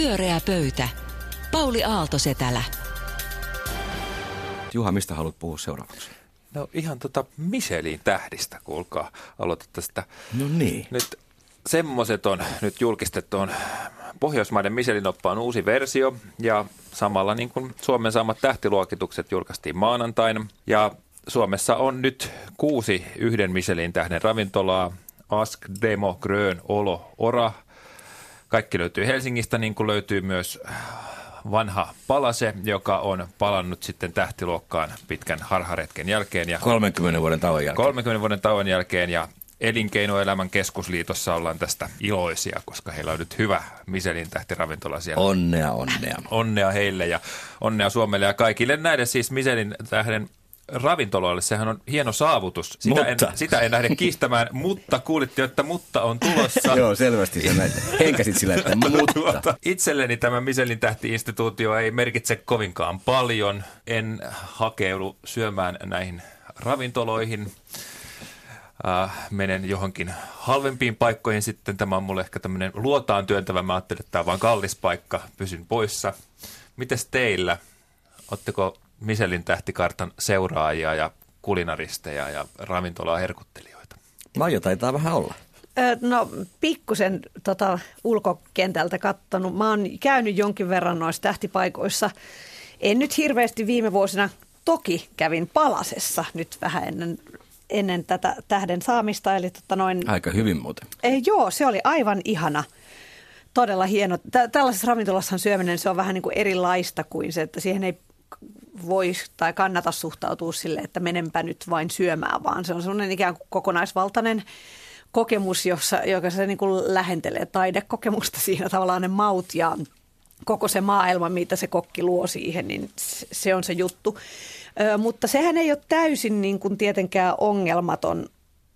Pyöreä pöytä. Pauli Aalto-Setälä. Juha, mistä haluat puhua seuraavaksi? No ihan tota Michelin tähdistä, kuulkaa. Aloitat tästä. No niin. Nyt semmoiset on nyt julkistettu on Pohjoismaiden Michelin oppaan uusi versio ja samalla niin kuin Suomen saamat tähtiluokitukset julkaistiin maanantaina. Ja Suomessa on nyt kuusi yhden Michelin tähden ravintolaa. Ask, Demo, Grön, Olo, Ora. Kaikki löytyy Helsingistä, niin kuin löytyy myös vanha Palase, joka on palannut sitten tähtiluokkaan pitkän harharetken jälkeen. Ja 30 vuoden tauon jälkeen. 30 vuoden tauon jälkeen ja Elinkeinoelämän keskusliitossa ollaan tästä iloisia, koska heillä on nyt hyvä Michelin tähtiravintola siellä. Onnea, onnea. Onnea heille ja onnea Suomelle ja kaikille näiden siis Michelin tähden ravintoloille. Sehän on hieno saavutus. Sitä, en, sitä en lähde kiistämään, mutta kuulitte, että mutta on tulossa. Joo, selvästi se näin. Henkäsit sillä, että mutta. Tuota, itselleni tämä Michelin tähti-instituutio ei merkitse kovinkaan paljon. En hakeudu syömään näihin ravintoloihin. Äh, menen johonkin halvempiin paikkoihin sitten. Tämä on mulle ehkä tämmöinen luotaan työntävä. Mä ajattelin, että tämä on vaan kallis paikka. Pysyn poissa. Mites teillä? Oletteko Michelin tähtikartan seuraajia ja kulinaristeja ja ravintolaa herkuttelijoita? Maija taitaa vähän olla. No pikkusen tota, ulkokentältä kattonut. Mä oon käynyt jonkin verran noissa tähtipaikoissa. En nyt hirveästi viime vuosina. Toki kävin Palasessa nyt vähän ennen, ennen tätä tähden saamista. Eli tota noin, Aika hyvin muuten. Eh, joo, se oli aivan ihana. Todella hieno. Tällaisessa ravintolassahan syöminen se on vähän niin kuin erilaista kuin se, että siihen ei voi tai kannata suhtautua sille, että menenpä nyt vain syömään, vaan se on semmoinen ikään kuin kokonaisvaltainen kokemus, jossa, joka se niin kuin lähentelee taidekokemusta siinä tavallaan ne maut ja koko se maailma, mitä se kokki luo siihen, niin se on se juttu. Ö, mutta sehän ei ole täysin niin kuin tietenkään ongelmaton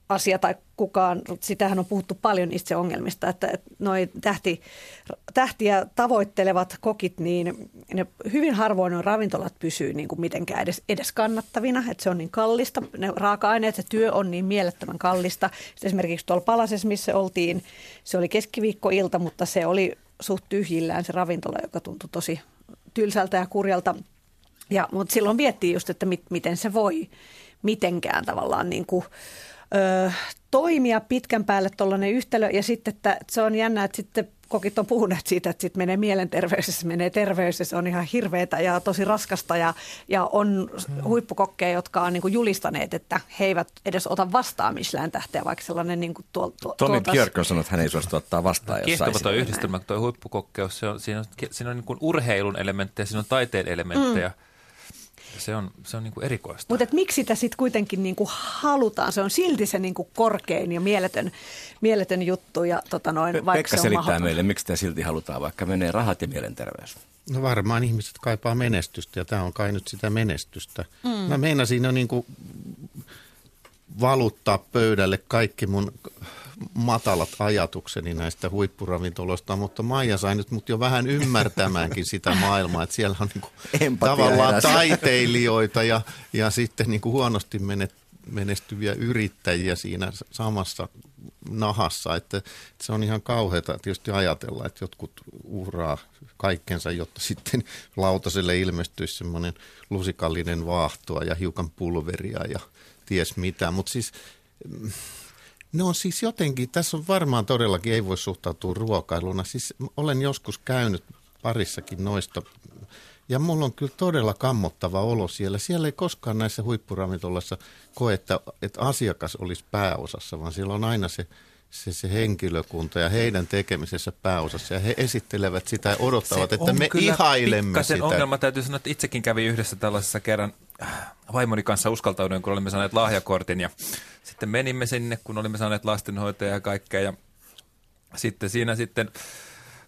asia tai kukaan, sitähän on puhuttu paljon itse ongelmista, että, että noi tähti, tähtiä tavoittelevat kokit, niin ne hyvin harvoin on ravintolat pysyy niin kuin mitenkään edes, edes kannattavina, että se on niin kallista, ne raaka-aineet, se työ on niin mielettömän kallista. Sitten esimerkiksi tuolla Palasessa, missä oltiin, se oli keskiviikkoilta, mutta se oli suht tyhjillään se ravintola, joka tuntui tosi tylsältä ja kurjalta. Ja, mutta silloin viettiin just, että mit, miten se voi mitenkään tavallaan niin kuin, ö, toimia pitkän päälle tuollainen yhtälö. Ja sitten että se on jännä, että sitten kokit on puhuneet siitä, että sitten menee mielenterveys, se menee terveys ja se on ihan hirveätä ja tosi raskasta. Ja, ja on huippukokkeja, jotka on niin kuin julistaneet, että he eivät edes ota vastaan Michelin tähteä, vaikka sellainen niin kuin tuol, tuol, Tommy Björk on sanonut, että hän ei suostu ottaa vastaan, jos Kiehtova tuo yhdistelmä, tuo huippukokkeus, se on, siinä on, siinä on niin kuin urheilun elementtejä, siinä on taiteen elementtejä. Mm se on, se on niin kuin erikoista. Mutta miksi sitä sitten kuitenkin niin kuin halutaan? Se on silti se niin kuin korkein ja mieletön, mieletön juttu. Ja, tota noin, vaikka Pekka se on selittää mahdoton. meille, miksi sitä silti halutaan, vaikka menee rahat ja mielenterveys. No varmaan ihmiset kaipaa menestystä ja tämä on kai nyt sitä menestystä. Mm. Mä meinasin jo niin kuin valuttaa pöydälle kaikki mun matalat ajatukseni näistä huippuravintoloista, mutta Maija sai nyt mut jo vähän ymmärtämäänkin sitä maailmaa, että siellä on niin tavallaan erässä. taiteilijoita ja, ja sitten niin kuin huonosti menet, menestyviä yrittäjiä siinä samassa nahassa, että, että se on ihan kauheata tietysti ajatella, että jotkut uhraa kaikkensa, jotta sitten lautaselle ilmestyisi semmoinen lusikallinen vaahtoa ja hiukan pulveria ja ties mitä, mutta siis ne on siis jotenkin, tässä on varmaan todellakin, ei voi suhtautua ruokailuna. Siis olen joskus käynyt parissakin noista ja mulla on kyllä todella kammottava olo siellä. Siellä ei koskaan näissä huippuravintolassa koe, että, että asiakas olisi pääosassa, vaan siellä on aina se, se, se henkilökunta ja heidän tekemisessä pääosassa. Ja he esittelevät sitä ja odottavat, se että me ihailemme sitä. ongelma, täytyy sanoa, että itsekin kävi yhdessä tällaisessa kerran vaimoni kanssa uskaltauduin, kun olimme saaneet lahjakortin ja sitten menimme sinne, kun olimme saaneet lastenhoitaja ja kaikkea ja sitten siinä sitten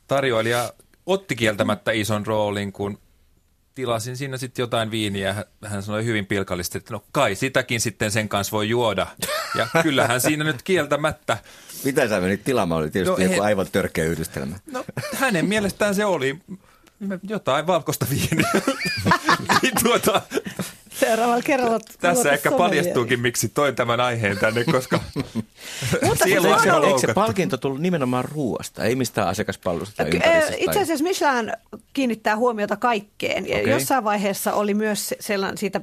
tarjoilija otti kieltämättä ison roolin, kun tilasin siinä sitten jotain viiniä. Hän sanoi hyvin pilkallisesti, että no kai sitäkin sitten sen kanssa voi juoda. Ja kyllähän siinä nyt kieltämättä. Mitä sä menit tilaamaan? Oli tietysti no, joku he... aivan törkeä yhdistelmä. No hänen mielestään se oli jotain valkoista viiniä. niin tuota, Seuraavalla kerralla. Tässä ehkä paljastuukin, miksi toin tämän aiheen tänne, koska siellä on Eikö se palkinto tullut nimenomaan ruoasta, ei mistään asiakaspalvelusta tai Itse asiassa Michelin kiinnittää huomiota kaikkeen. Okay. jossain vaiheessa oli myös sellainen siitä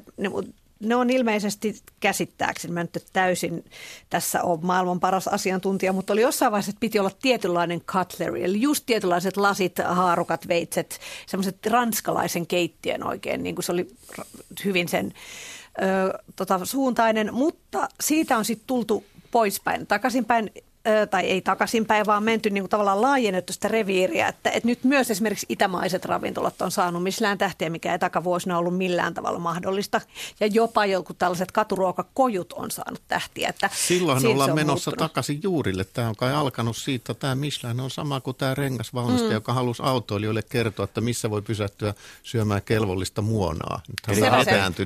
ne on ilmeisesti käsittääkseni, mä nyt täysin tässä on maailman paras asiantuntija, mutta oli jossain vaiheessa, että piti olla tietynlainen cutlery, eli just tietynlaiset lasit, haarukat, veitset, semmoiset ranskalaisen keittiön oikein, niin kuin se oli hyvin sen ö, tota, suuntainen, mutta siitä on sitten tultu poispäin, takaisinpäin tai ei takaisinpäin, vaan menty niin kuin tavallaan laajennettu sitä reviiriä, että, että nyt myös esimerkiksi itämaiset ravintolat on saanut missään tähtiä, mikä ei takavuosina ollut millään tavalla mahdollista. Ja jopa joku tällaiset katuruokakojut on saanut tähtiä. Että Silloin ollaan menossa muuttunut. takaisin juurille. Tämä on kai alkanut siitä, tämä Michelin on sama kuin tämä rengasvalmistaja, mm. joka halusi autoilijoille kertoa, että missä voi pysähtyä syömään kelvollista muonaa. Eli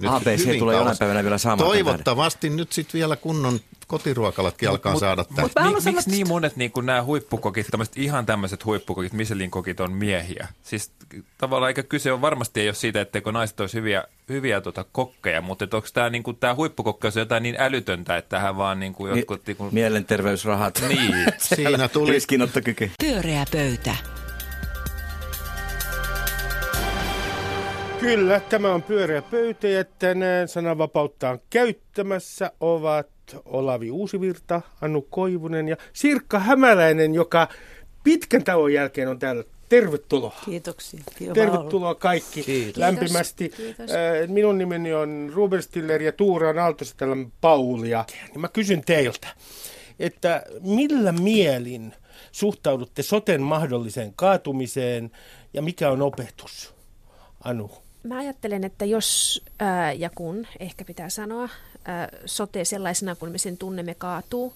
ABC tulee jonain päivänä vielä saamaan. Toivottavasti nyt sitten vielä kunnon kotiruokalatkin alkaa mut, saada tämän. Mik, miksi niin monet niin kuin nämä huippukokit, tämmöiset ihan tämmöiset huippukokit, Michelin-kokit on miehiä? Siis tavallaan eikä kyse on varmasti ei ole siitä, etteikö naiset olisi hyviä, hyviä tota, kokkeja, mutta onko tämä, niin kuin, tämä huippukokkeus jotain niin älytöntä, että tähän vaan niin kuin jotkut... Niin kuin... Mielenterveysrahat. Niin. Siinä tuli. Riskinottokyky. Pyöreä pöytä. Kyllä, tämä on pyöreä pöytä ja tänään sananvapautta on käyttämässä ovat Olavi Uusivirta, Anu Koivunen ja Sirkka Hämäläinen, joka pitkän tauon jälkeen on täällä. Tervetuloa. Kiitoksia. Kiva Tervetuloa kaikki Kiitos. lämpimästi. Kiitos. Äh, minun nimeni on Ruben Stiller ja Tuura on Aaltosetelän Paulia. Niin mä kysyn teiltä, että millä mielin suhtaudutte soten mahdolliseen kaatumiseen ja mikä on opetus? Anu. Mä ajattelen, että jos ää, ja kun, ehkä pitää sanoa, sote sellaisena kuin me sen tunnemme kaatuu,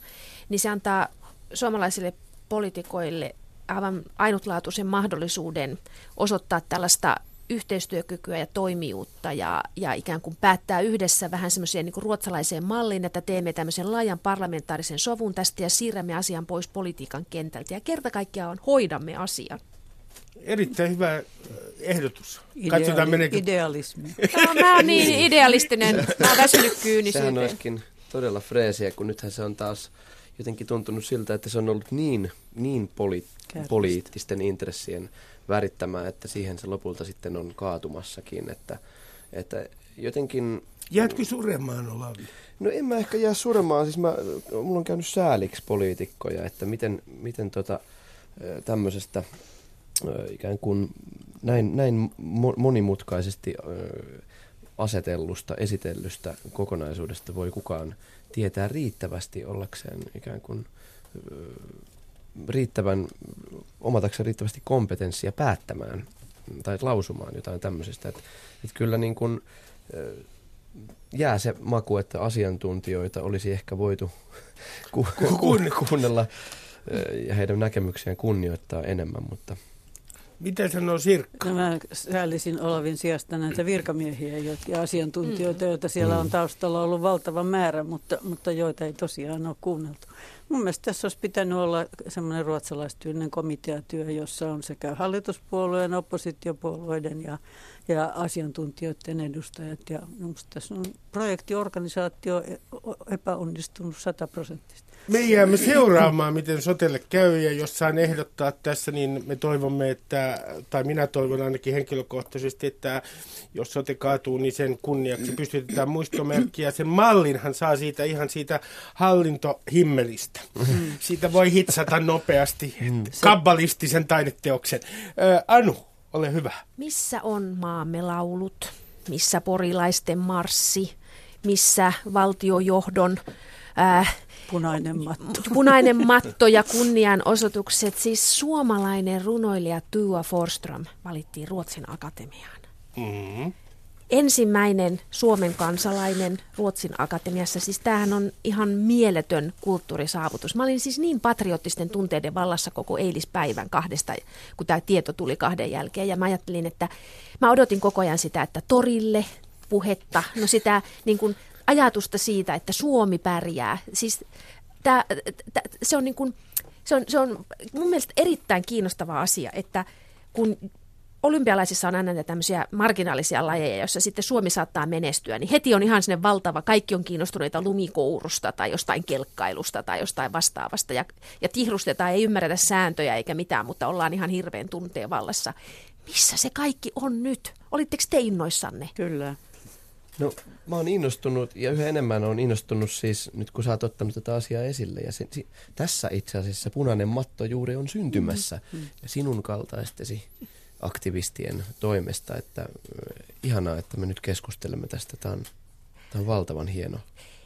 niin se antaa suomalaisille poliitikoille aivan ainutlaatuisen mahdollisuuden osoittaa tällaista yhteistyökykyä ja toimijuutta ja, ja ikään kuin päättää yhdessä vähän semmoiseen niin ruotsalaiseen malliin, että teemme tämmöisen laajan parlamentaarisen sovun tästä ja siirrämme asian pois politiikan kentältä ja kerta kaikkiaan hoidamme asian. Erittäin hyvä äh, ehdotus. Katsotaan meneekö... Idealismi. No, mä oon niin idealistinen. Mä oon väsynyt kyynisyyteen. Sehän olisikin todella freesiä, kun nythän se on taas jotenkin tuntunut siltä, että se on ollut niin, niin poli- poliittisten intressien värittämää, että siihen se lopulta sitten on kaatumassakin. Että, että jotenkin... Jäätkö suremaan, Olavi? No en mä ehkä jää suremaan. Siis mä, mulla on käynyt sääliksi poliitikkoja, että miten, miten tota, tämmöisestä ikään kuin näin, näin monimutkaisesti asetellusta, esitellystä kokonaisuudesta voi kukaan tietää riittävästi ollakseen ikään kuin riittävän, omatakseen riittävästi kompetenssia päättämään tai lausumaan jotain tämmöisestä. Että, että kyllä niin kuin, jää se maku, että asiantuntijoita olisi ehkä voitu ku, ku, kuunnella ja heidän näkemyksiään kunnioittaa enemmän, mutta – mitä sanoo Sirkka? No mä säällisin Olavin sijasta näitä virkamiehiä ja asiantuntijoita, joita siellä on mm. taustalla ollut valtava määrä, mutta, mutta joita ei tosiaan ole kuunneltu. Mun mielestä tässä olisi pitänyt olla semmoinen ruotsalaistyylinen komiteatyö, jossa on sekä hallituspuolueen, oppositiopuolueiden ja, ja asiantuntijoiden edustajat. Ja tässä on projektiorganisaatio e- epäonnistunut sataprosenttisesti. Me jäämme seuraamaan, miten sotelle käy, ja jos saan ehdottaa tässä, niin me toivomme, että, tai minä toivon ainakin henkilökohtaisesti, että jos sote kaatuu, niin sen kunniaksi pystytetään muistomerkkiä. Sen mallinhan saa siitä ihan siitä hallintohimmelistä. Mm. Siitä voi hitsata nopeasti mm. kabbalistisen taideteoksen. Ö, anu, ole hyvä. Missä on maamme laulut? Missä porilaisten marssi? Missä valtiojohdon äh, Punainen matto. Punainen matto ja kunnianosoitukset. Siis suomalainen runoilija Tua Forström valittiin Ruotsin akatemiaan. Mm-hmm. Ensimmäinen Suomen kansalainen Ruotsin akatemiassa. Siis tämähän on ihan mieletön kulttuurisaavutus. Mä olin siis niin patriottisten tunteiden vallassa koko eilispäivän kahdesta, kun tämä tieto tuli kahden jälkeen. Ja mä ajattelin, että mä odotin koko ajan sitä, että torille puhetta, no sitä niin kuin ajatusta siitä, että Suomi pärjää. Siis tää, tää, se, on niin se, on, se on mun mielestä erittäin kiinnostava asia, että kun olympialaisissa on aina tämmöisiä marginaalisia lajeja, joissa sitten Suomi saattaa menestyä, niin heti on ihan sinne valtava, kaikki on kiinnostuneita lumikourusta tai jostain kelkkailusta tai jostain vastaavasta ja, ja tihrustetaan, ei ymmärretä sääntöjä eikä mitään, mutta ollaan ihan hirveän tunteen vallassa. Missä se kaikki on nyt? Olitteko te innoissanne? Kyllä. No mä oon innostunut ja yhä enemmän on innostunut siis nyt kun sä oot ottanut tätä asiaa esille. Ja se, si, tässä itse asiassa punainen matto juuri on syntymässä mm-hmm. ja sinun kaltaistesi aktivistien toimesta. Että ihanaa, että me nyt keskustelemme tästä. Tämä on, tämä on valtavan hieno.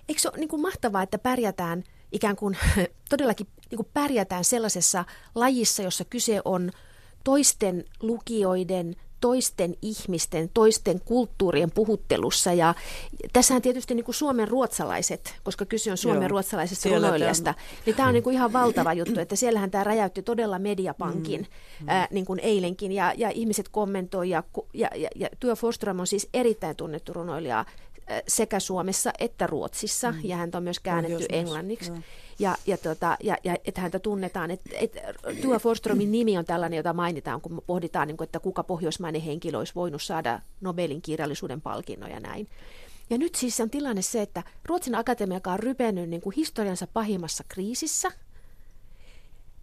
Eikö se ole niin kuin mahtavaa, että pärjätään ikään kuin todellakin niin kuin pärjätään sellaisessa lajissa, jossa kyse on toisten lukijoiden toisten ihmisten, toisten kulttuurien puhuttelussa. Ja tässähän tietysti niin kuin Suomen ruotsalaiset, koska kyse on Suomen Joo, ruotsalaisesta runoilijasta, niin tämä on niin kuin ihan valtava juttu, että siellähän tämä räjäytti todella mediapankin mm. ää, niin kuin eilenkin ja, ja ihmiset kommentoi ja, ja, ja, ja Työ Forström on siis erittäin tunnettu runoilija sekä Suomessa että Ruotsissa mm. ja häntä on myös käännetty englanniksi. Joo ja, ja, tota, ja, ja että häntä tunnetaan. Et, et, Tua Forstromin nimi on tällainen, jota mainitaan, kun pohditaan, niin kuin, että kuka pohjoismainen henkilö olisi voinut saada Nobelin kirjallisuuden palkinnon ja näin. Ja nyt siis on tilanne se, että Ruotsin akatemia, joka on rypennyt niin kuin historiansa pahimmassa kriisissä,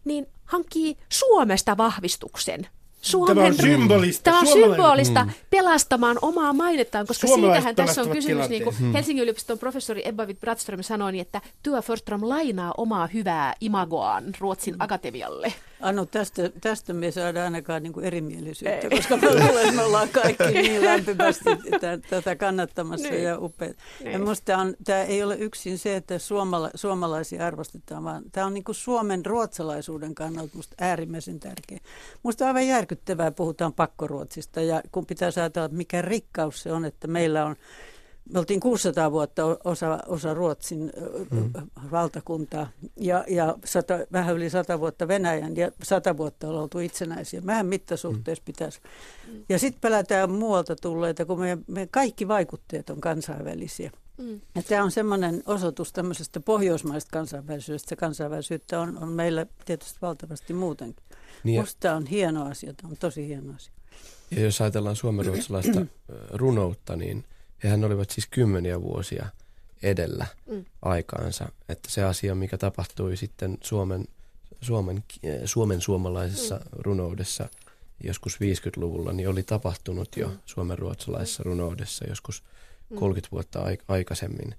niin hankkii Suomesta vahvistuksen Suomen, tämä on symbolista. Tämä on symbolista mm. pelastamaan omaa mainettaan, koska siitähän tässä on kysymys. Niin kuin hmm. Helsingin yliopiston professori Ebba Bratström sanoi, niin että Työ Forström lainaa omaa hyvää imagoaan Ruotsin hmm. akatemialle. Anno, tästä, tästä me saadaan ainakaan niin kuin erimielisyyttä, Ei. koska me, luulen, me ollaan kaikki niin lämpimästi tätä kannattamassa niin. ja upeat. Niin. Ja on, tämä ei ole yksin se, että suomala, suomalaisia arvostetaan, vaan tämä on niin kuin Suomen ruotsalaisuuden kannalta musta äärimmäisen tärkeä. On aivan järkyttävää, puhutaan pakkoruotsista ja kun pitää ajatella, että mikä rikkaus se on, että meillä on me oltiin 600 vuotta osa, osa Ruotsin mm. valtakuntaa ja, ja sata, vähän yli 100 vuotta Venäjän ja 100 vuotta on oltu itsenäisiä. Vähän mittasuhteessa mm. pitäisi. Ja sitten pelätään muualta tulleita, kun meidän, meidän kaikki vaikutteet on kansainvälisiä. Mm. Ja tämä on semmoinen osoitus tämmöisestä pohjoismaista kansainvälisyydestä. Se kansainvälisyyttä on, on meillä tietysti valtavasti muutenkin. Niin Musta tämä on hieno asia, tämä on tosi hieno asia. Ja jos ajatellaan suomenruotsalaista runoutta, niin – Hehän olivat siis kymmeniä vuosia edellä mm. aikaansa. Että se asia, mikä tapahtui sitten Suomen, Suomen, Suomen suomalaisessa mm. runoudessa joskus 50-luvulla, niin oli tapahtunut jo mm. Suomen ruotsalaisessa runoudessa joskus 30 mm. vuotta aikaisemmin.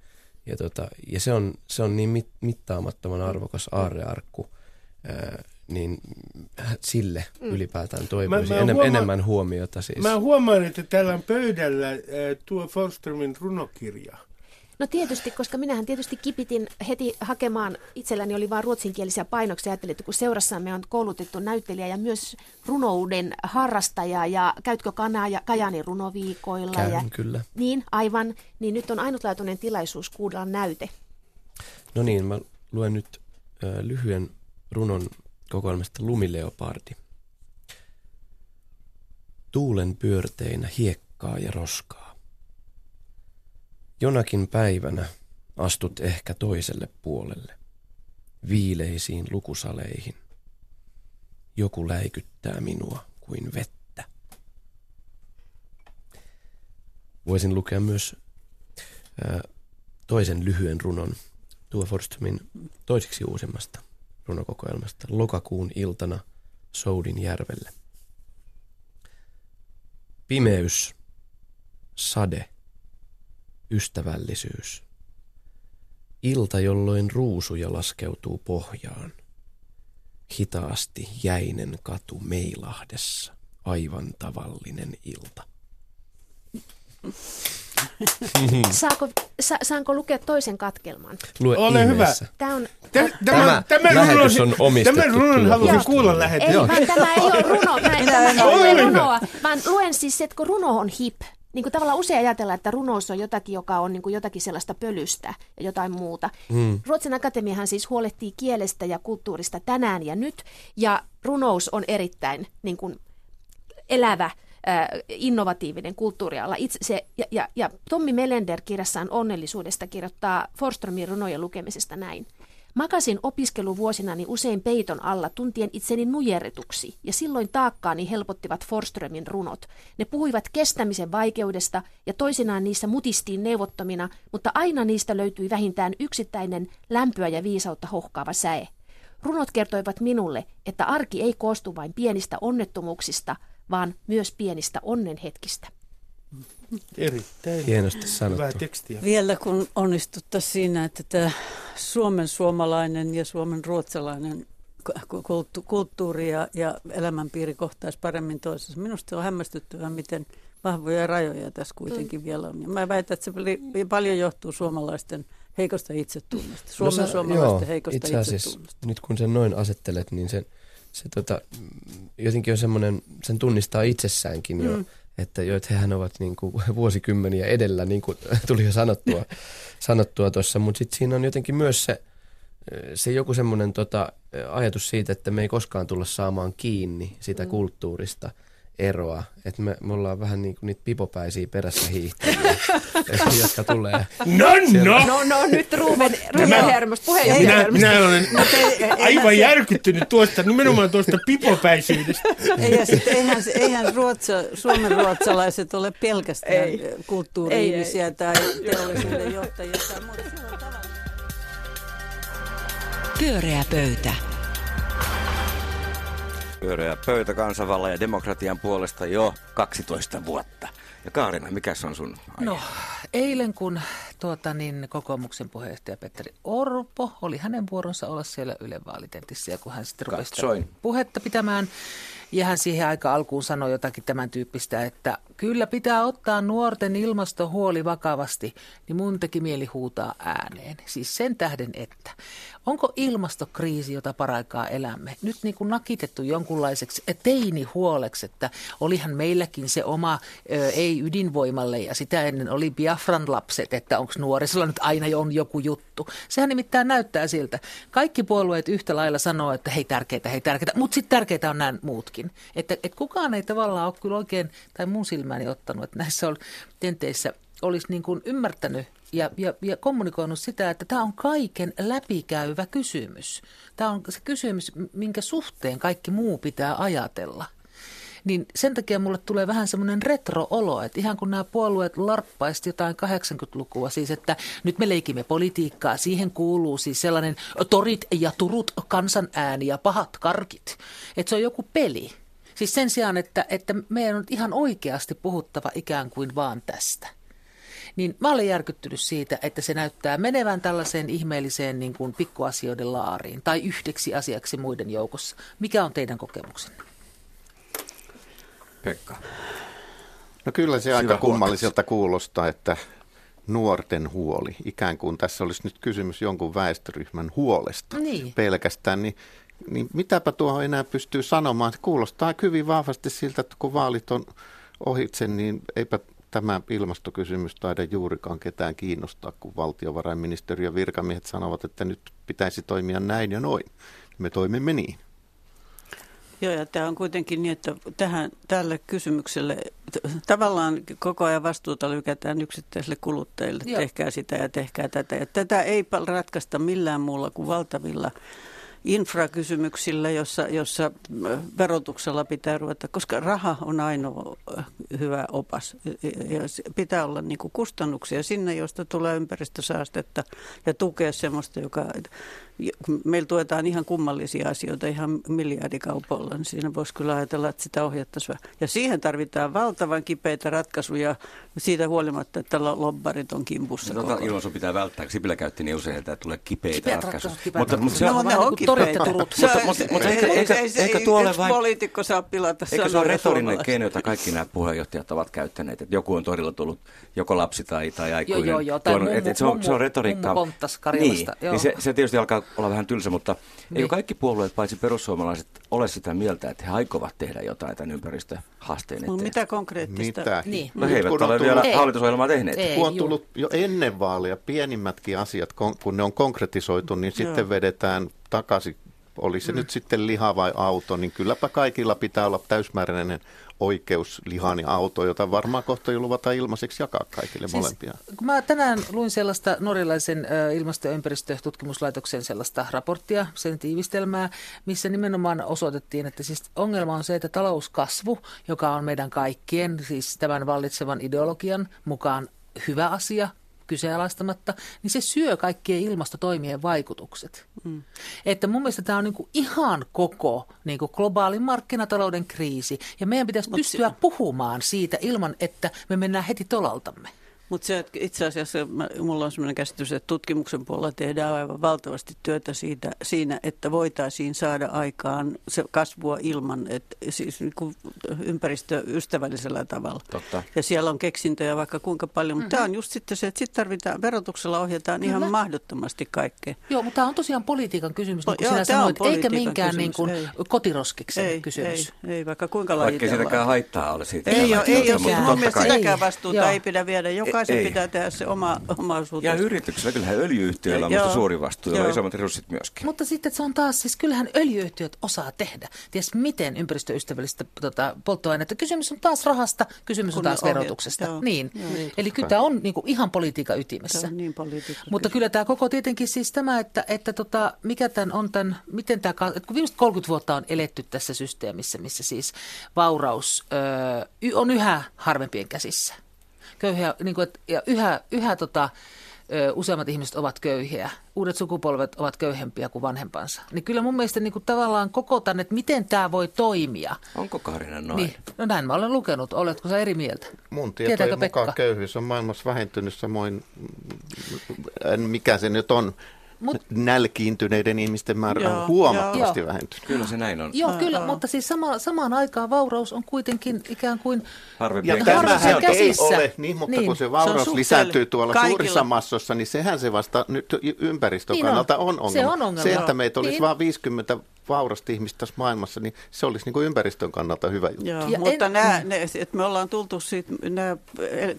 Ja, tota, ja se, on, se on niin mit, mittaamattoman mm. arvokas aarrearkku, ää, niin sille mm. ylipäätään toivoisin enem, huoma- enemmän huomiota. Siis. Mä huomaan, että täällä on pöydällä äh, tuo Forsströmin runokirja. No tietysti, koska minähän tietysti kipitin heti hakemaan, itselläni oli vain ruotsinkielisiä painoksia, ajattelin, että kun seurassamme on koulutettu näyttelijä ja myös runouden harrastaja ja käytkö kanaa ja Kajani runoviikoilla? Käyn, ja, kyllä. Niin, aivan, niin nyt on ainutlaatuinen tilaisuus kuulla näyte. No niin, mä luen nyt äh, lyhyen runon kokoelmasta Lumileopardi. Tuulen pyörteinä hiekkaa ja roskaa. Jonakin päivänä astut ehkä toiselle puolelle, viileisiin lukusaleihin. Joku läikyttää minua kuin vettä. Voisin lukea myös ää, toisen lyhyen runon Tuo Forströmin toiseksi uusimmasta runokokoelmasta lokakuun iltana Soudin järvelle. Pimeys, sade, ystävällisyys. Ilta, jolloin ruusuja laskeutuu pohjaan. Hitaasti jäinen katu Meilahdessa, aivan tavallinen ilta. Saako, sa, saanko lukea toisen katkelman? Lue Ole hyvä. Tämä, on, tämä, tämä, tämä lähetys on omistettu. Tämän runon halusin kuulla lähetys. Ei, vaan tämä ei ole runo. Mä, tämä ei ole runoa, vaan luen siis, että kun runo on hip, niin kuin tavallaan usein ajatellaan, että runous on jotakin, joka on niin kuin jotakin sellaista pölystä ja jotain muuta. Hmm. Ruotsin akatemiahan siis huolehtii kielestä ja kulttuurista tänään ja nyt, ja runous on erittäin niin kuin elävä innovatiivinen kulttuuriala. Itse se, ja, ja, ja Tommi Melender kirjassaan onnellisuudesta kirjoittaa Forströmin runojen lukemisesta näin. Makasin opiskeluvuosinani usein peiton alla tuntien itseni nujerretuksi, ja silloin taakkaani helpottivat Forströmin runot. Ne puhuivat kestämisen vaikeudesta, ja toisinaan niissä mutistiin neuvottomina, mutta aina niistä löytyi vähintään yksittäinen lämpöä ja viisautta hohkaava säe. Runot kertoivat minulle, että arki ei koostu vain pienistä onnettomuuksista, vaan myös pienistä onnenhetkistä. Erittäin Hienosti sanottu. hyvää tekstiä. Vielä kun onnistuttaisiin siinä, että tämä Suomen suomalainen ja Suomen ruotsalainen kulttuuri ja, ja elämänpiiri kohtaisi paremmin toisessa. Minusta on hämmästyttävää, miten vahvoja rajoja tässä kuitenkin mm. vielä on. Ja mä väitän, että se paljon johtuu suomalaisten heikosta itsetunnosta. Suomen no, suomalaisten joo, heikosta itse asiassa, itsetunnosta. Nyt kun sen noin asettelet, niin se, se tota, jotenkin on semmoinen, sen tunnistaa itsessäänkin jo. Mm että jo, että hehän ovat niin kuin vuosikymmeniä edellä, niin kuin tuli jo sanottua, sanottua tuossa, mutta sitten siinä on jotenkin myös se, se joku semmoinen tota, ajatus siitä, että me ei koskaan tulla saamaan kiinni sitä mm. kulttuurista – eroa. Että me, me ollaan vähän niin kuin niitä pipopäisiä perässä hiihtäjiä, jotka tulee. No, no! No, no, nyt Ruben, Ruben Hermosta, puheenjohtaja minä, minä olen aivan järkyttynyt tuosta, nimenomaan tuosta pipopäisyydestä. Ei, ja sitten eihän, eihän ruotsa, suomen ruotsalaiset ole pelkästään kulttuuri-ihmisiä tai teollisuuden johtajia tai muuta. Pyöreä pöytä. Pyöreä pöytä kansanvallan ja demokratian puolesta jo 12 vuotta. Ja Kaarina, mikä on sun aihe? No, eilen kun tuota, niin, kokoomuksen puheenjohtaja Petteri Orpo oli hänen vuoronsa olla siellä Yle vaalitentissä ja kun hän sitten rupesi puhetta pitämään ja hän siihen aika alkuun sanoi jotakin tämän tyyppistä, että kyllä pitää ottaa nuorten ilmastohuoli vakavasti, niin mun teki mieli huutaa ääneen. Siis sen tähden, että onko ilmastokriisi, jota paraikaa elämme, nyt niin kuin nakitettu jonkunlaiseksi teinihuoleksi, että olihan meilläkin se oma ö, ei-ydinvoimalle ja sitä ennen oli Biafran lapset, että onko nuorisolla nyt aina on joku juttu. Sehän nimittäin näyttää siltä. Kaikki puolueet yhtä lailla sanoo, että hei tärkeitä, hei tärkeitä, mutta sitten tärkeitä on nämä muutkin. Että, että kukaan ei tavallaan ole kyllä oikein, tai mun silmäni ottanut, että näissä on tenteissä olisi niin kuin ymmärtänyt ja, ja, ja kommunikoinut sitä, että tämä on kaiken läpikäyvä kysymys. Tämä on se kysymys, minkä suhteen kaikki muu pitää ajatella. Niin sen takia mulle tulee vähän semmoinen retro-olo, että ihan kun nämä puolueet larppaisivat jotain 80-lukua, siis että nyt me leikimme politiikkaa, siihen kuuluu siis sellainen torit ja turut, kansanääni ja pahat karkit. Että se on joku peli. Siis sen sijaan, että, että meidän on ihan oikeasti puhuttava ikään kuin vaan tästä niin mä olen järkyttynyt siitä, että se näyttää menevän tällaiseen ihmeelliseen niin kuin pikkuasioiden laariin tai yhdeksi asiaksi muiden joukossa. Mikä on teidän kokemuksenne? Pekka. No kyllä se Syvä aika kummalliselta kuulostaa, että nuorten huoli, ikään kuin tässä olisi nyt kysymys jonkun väestöryhmän huolesta niin. pelkästään, niin, niin mitäpä tuohon enää pystyy sanomaan. Kuulostaa hyvin vahvasti siltä, että kun vaalit on ohitse, niin eipä tämä ilmastokysymys taida juurikaan ketään kiinnostaa, kun valtiovarainministeriön virkamiehet sanovat, että nyt pitäisi toimia näin ja noin. Me toimimme niin. Joo, ja tämä on kuitenkin niin, että tähän, tälle kysymykselle tavallaan koko ajan vastuuta lykätään yksittäisille kuluttajille. Joo. Tehkää sitä ja tehkää tätä. Ja tätä ei ratkaista millään muulla kuin valtavilla infrakysymyksillä, jossa, jossa verotuksella pitää ruveta, koska raha on ainoa hyvä opas. Ja pitää olla niin kustannuksia sinne, josta tulee ympäristösaastetta ja tukea sellaista, joka meillä tuetaan ihan kummallisia asioita ihan miljardikaupoilla, niin siinä voisi kyllä ajatella, että sitä ohjattaisiin. Ja siihen tarvitaan valtavan kipeitä ratkaisuja siitä huolimatta, että lobbarit on kimpussa. No, tota ilmaisu pitää välttää, Sipilä käytti niin usein, että tulee kipeitä Kipeät ratkaisuja. Mutta, mutta se on, ne on kipeitä. Mutta ehkä tuolle vain... poliitikko saa pilata Eikö se on retorinen keino, jota kaikki nämä puheenjohtajat ovat käyttäneet, että joku on torilla tullut, joko lapsi tai, tai aikuinen. Joo, joo, joo. Tai tuonut, mummu, se on, se on retoriikkaa. Niin, niin se, se tietysti alkaa olla vähän tylsä, mutta niin. eikö kaikki puolueet, paitsi perussuomalaiset, ole sitä mieltä, että he aikovat tehdä jotain tämän ympäristöhaasteen eteen? mitä konkreettista? Mitä? Niin. No he eivät ole vielä ei. hallitusohjelmaa tehneet. Ei, kun on tullut jo ennen vaalia pienimmätkin asiat, kun ne on konkretisoitu, niin sitten vedetään takaisin oli se mm. nyt sitten liha vai auto, niin kylläpä kaikilla pitää olla täysmääräinen oikeus lihaan ja auto, jota varmaan kohta jo luvataan ilmaiseksi jakaa kaikille siis, molempia. Kun mä tänään luin sellaista norjalaisen ilmasto- ja ympäristötutkimuslaitoksen sellaista raporttia, sen tiivistelmää, missä nimenomaan osoitettiin, että siis ongelma on se, että talouskasvu, joka on meidän kaikkien, siis tämän vallitsevan ideologian mukaan hyvä asia, kyseenalaistamatta, niin se syö kaikkien ilmastotoimien vaikutukset. Mm. Että mun mielestä tämä on niinku ihan koko niinku globaalin markkinatalouden kriisi, ja meidän pitäisi Mut pystyä se... puhumaan siitä ilman, että me mennään heti tolaltamme. Mutta se, että itse asiassa mä, mulla on sellainen käsitys, että tutkimuksen puolella tehdään aivan valtavasti työtä siitä, siinä, että voitaisiin saada aikaan se kasvua ilman, että siis niin kuin ympäristöystävällisellä tavalla. Totta. Ja siellä on keksintöjä vaikka kuinka paljon, mutta mm-hmm. tämä on just sitten se, että sitten tarvitaan, verotuksella ohjataan Kyllä. ihan mahdottomasti kaikkea. Joo, mutta tämä on tosiaan politiikan kysymys, niin kuin joo, sinä sanoit, eikä minkään niin kuin kotiroskiksen ei, kysymys. Ei, ei, vaikka kuinka Vaikka ei sitäkään haittaa ole siitä. Ei, ole, ei, ole, mun mielestä sitäkään vastuuta ei pidä viedä. Joka jokaisen ei. pitää tehdä se oma, oma osuus. Ja yrityksellä, kyllähän öljyyhtiöillä on suuri vastuu, ja isommat resurssit myöskin. Mutta sitten se on taas, siis kyllähän öljyyhtiöt osaa tehdä. Ties miten ympäristöystävällistä tota, polttoainetta. Kysymys on taas rahasta, kysymys Kun on taas verotuksesta. Joo. Niin. Joo, niin. Eli kyllä tämä on niin kuin, ihan politiikan ytimessä. Niin Mutta kyllä tämä koko tietenkin siis tämä, että, että tota, mikä tämän on tämän, miten tämä, että kun viimeiset 30 vuotta on eletty tässä systeemissä, missä siis vauraus ö, on yhä harvempien käsissä köyhiä, niin kuin, ja yhä, yhä tota, useammat ihmiset ovat köyhiä, uudet sukupolvet ovat köyhempiä kuin vanhempansa. Niin kyllä mun mielestä niin kuin tavallaan koko tämän, että miten tämä voi toimia. Onko Karina noin? Niin, no näin mä olen lukenut. Oletko sä eri mieltä? Mun tietojen mukaan köyhyys on maailmassa vähentynyt samoin, mikä se nyt on, Mut, nälkiintyneiden ihmisten määrä joo, on huomattavasti joo. vähentynyt. Kyllä se näin on. Joo, kyllä, mutta siis sama, samaan aikaan vauraus on kuitenkin ikään kuin harvempien ja tämähän ei ole, niin, mutta niin, kun se vauraus se lisääntyy tuolla kaikilla. suurissa massossa, niin sehän se vasta nyt ympäristön niin kannalta on. on ongelma. Se on ongelma. Se, että meitä olisi niin. vain 50 vaurasta ihmistä tässä maailmassa, niin se olisi niin kuin ympäristön kannalta hyvä juttu. Joo, ja mutta en, nämä, ne, että me ollaan tultu siitä, nämä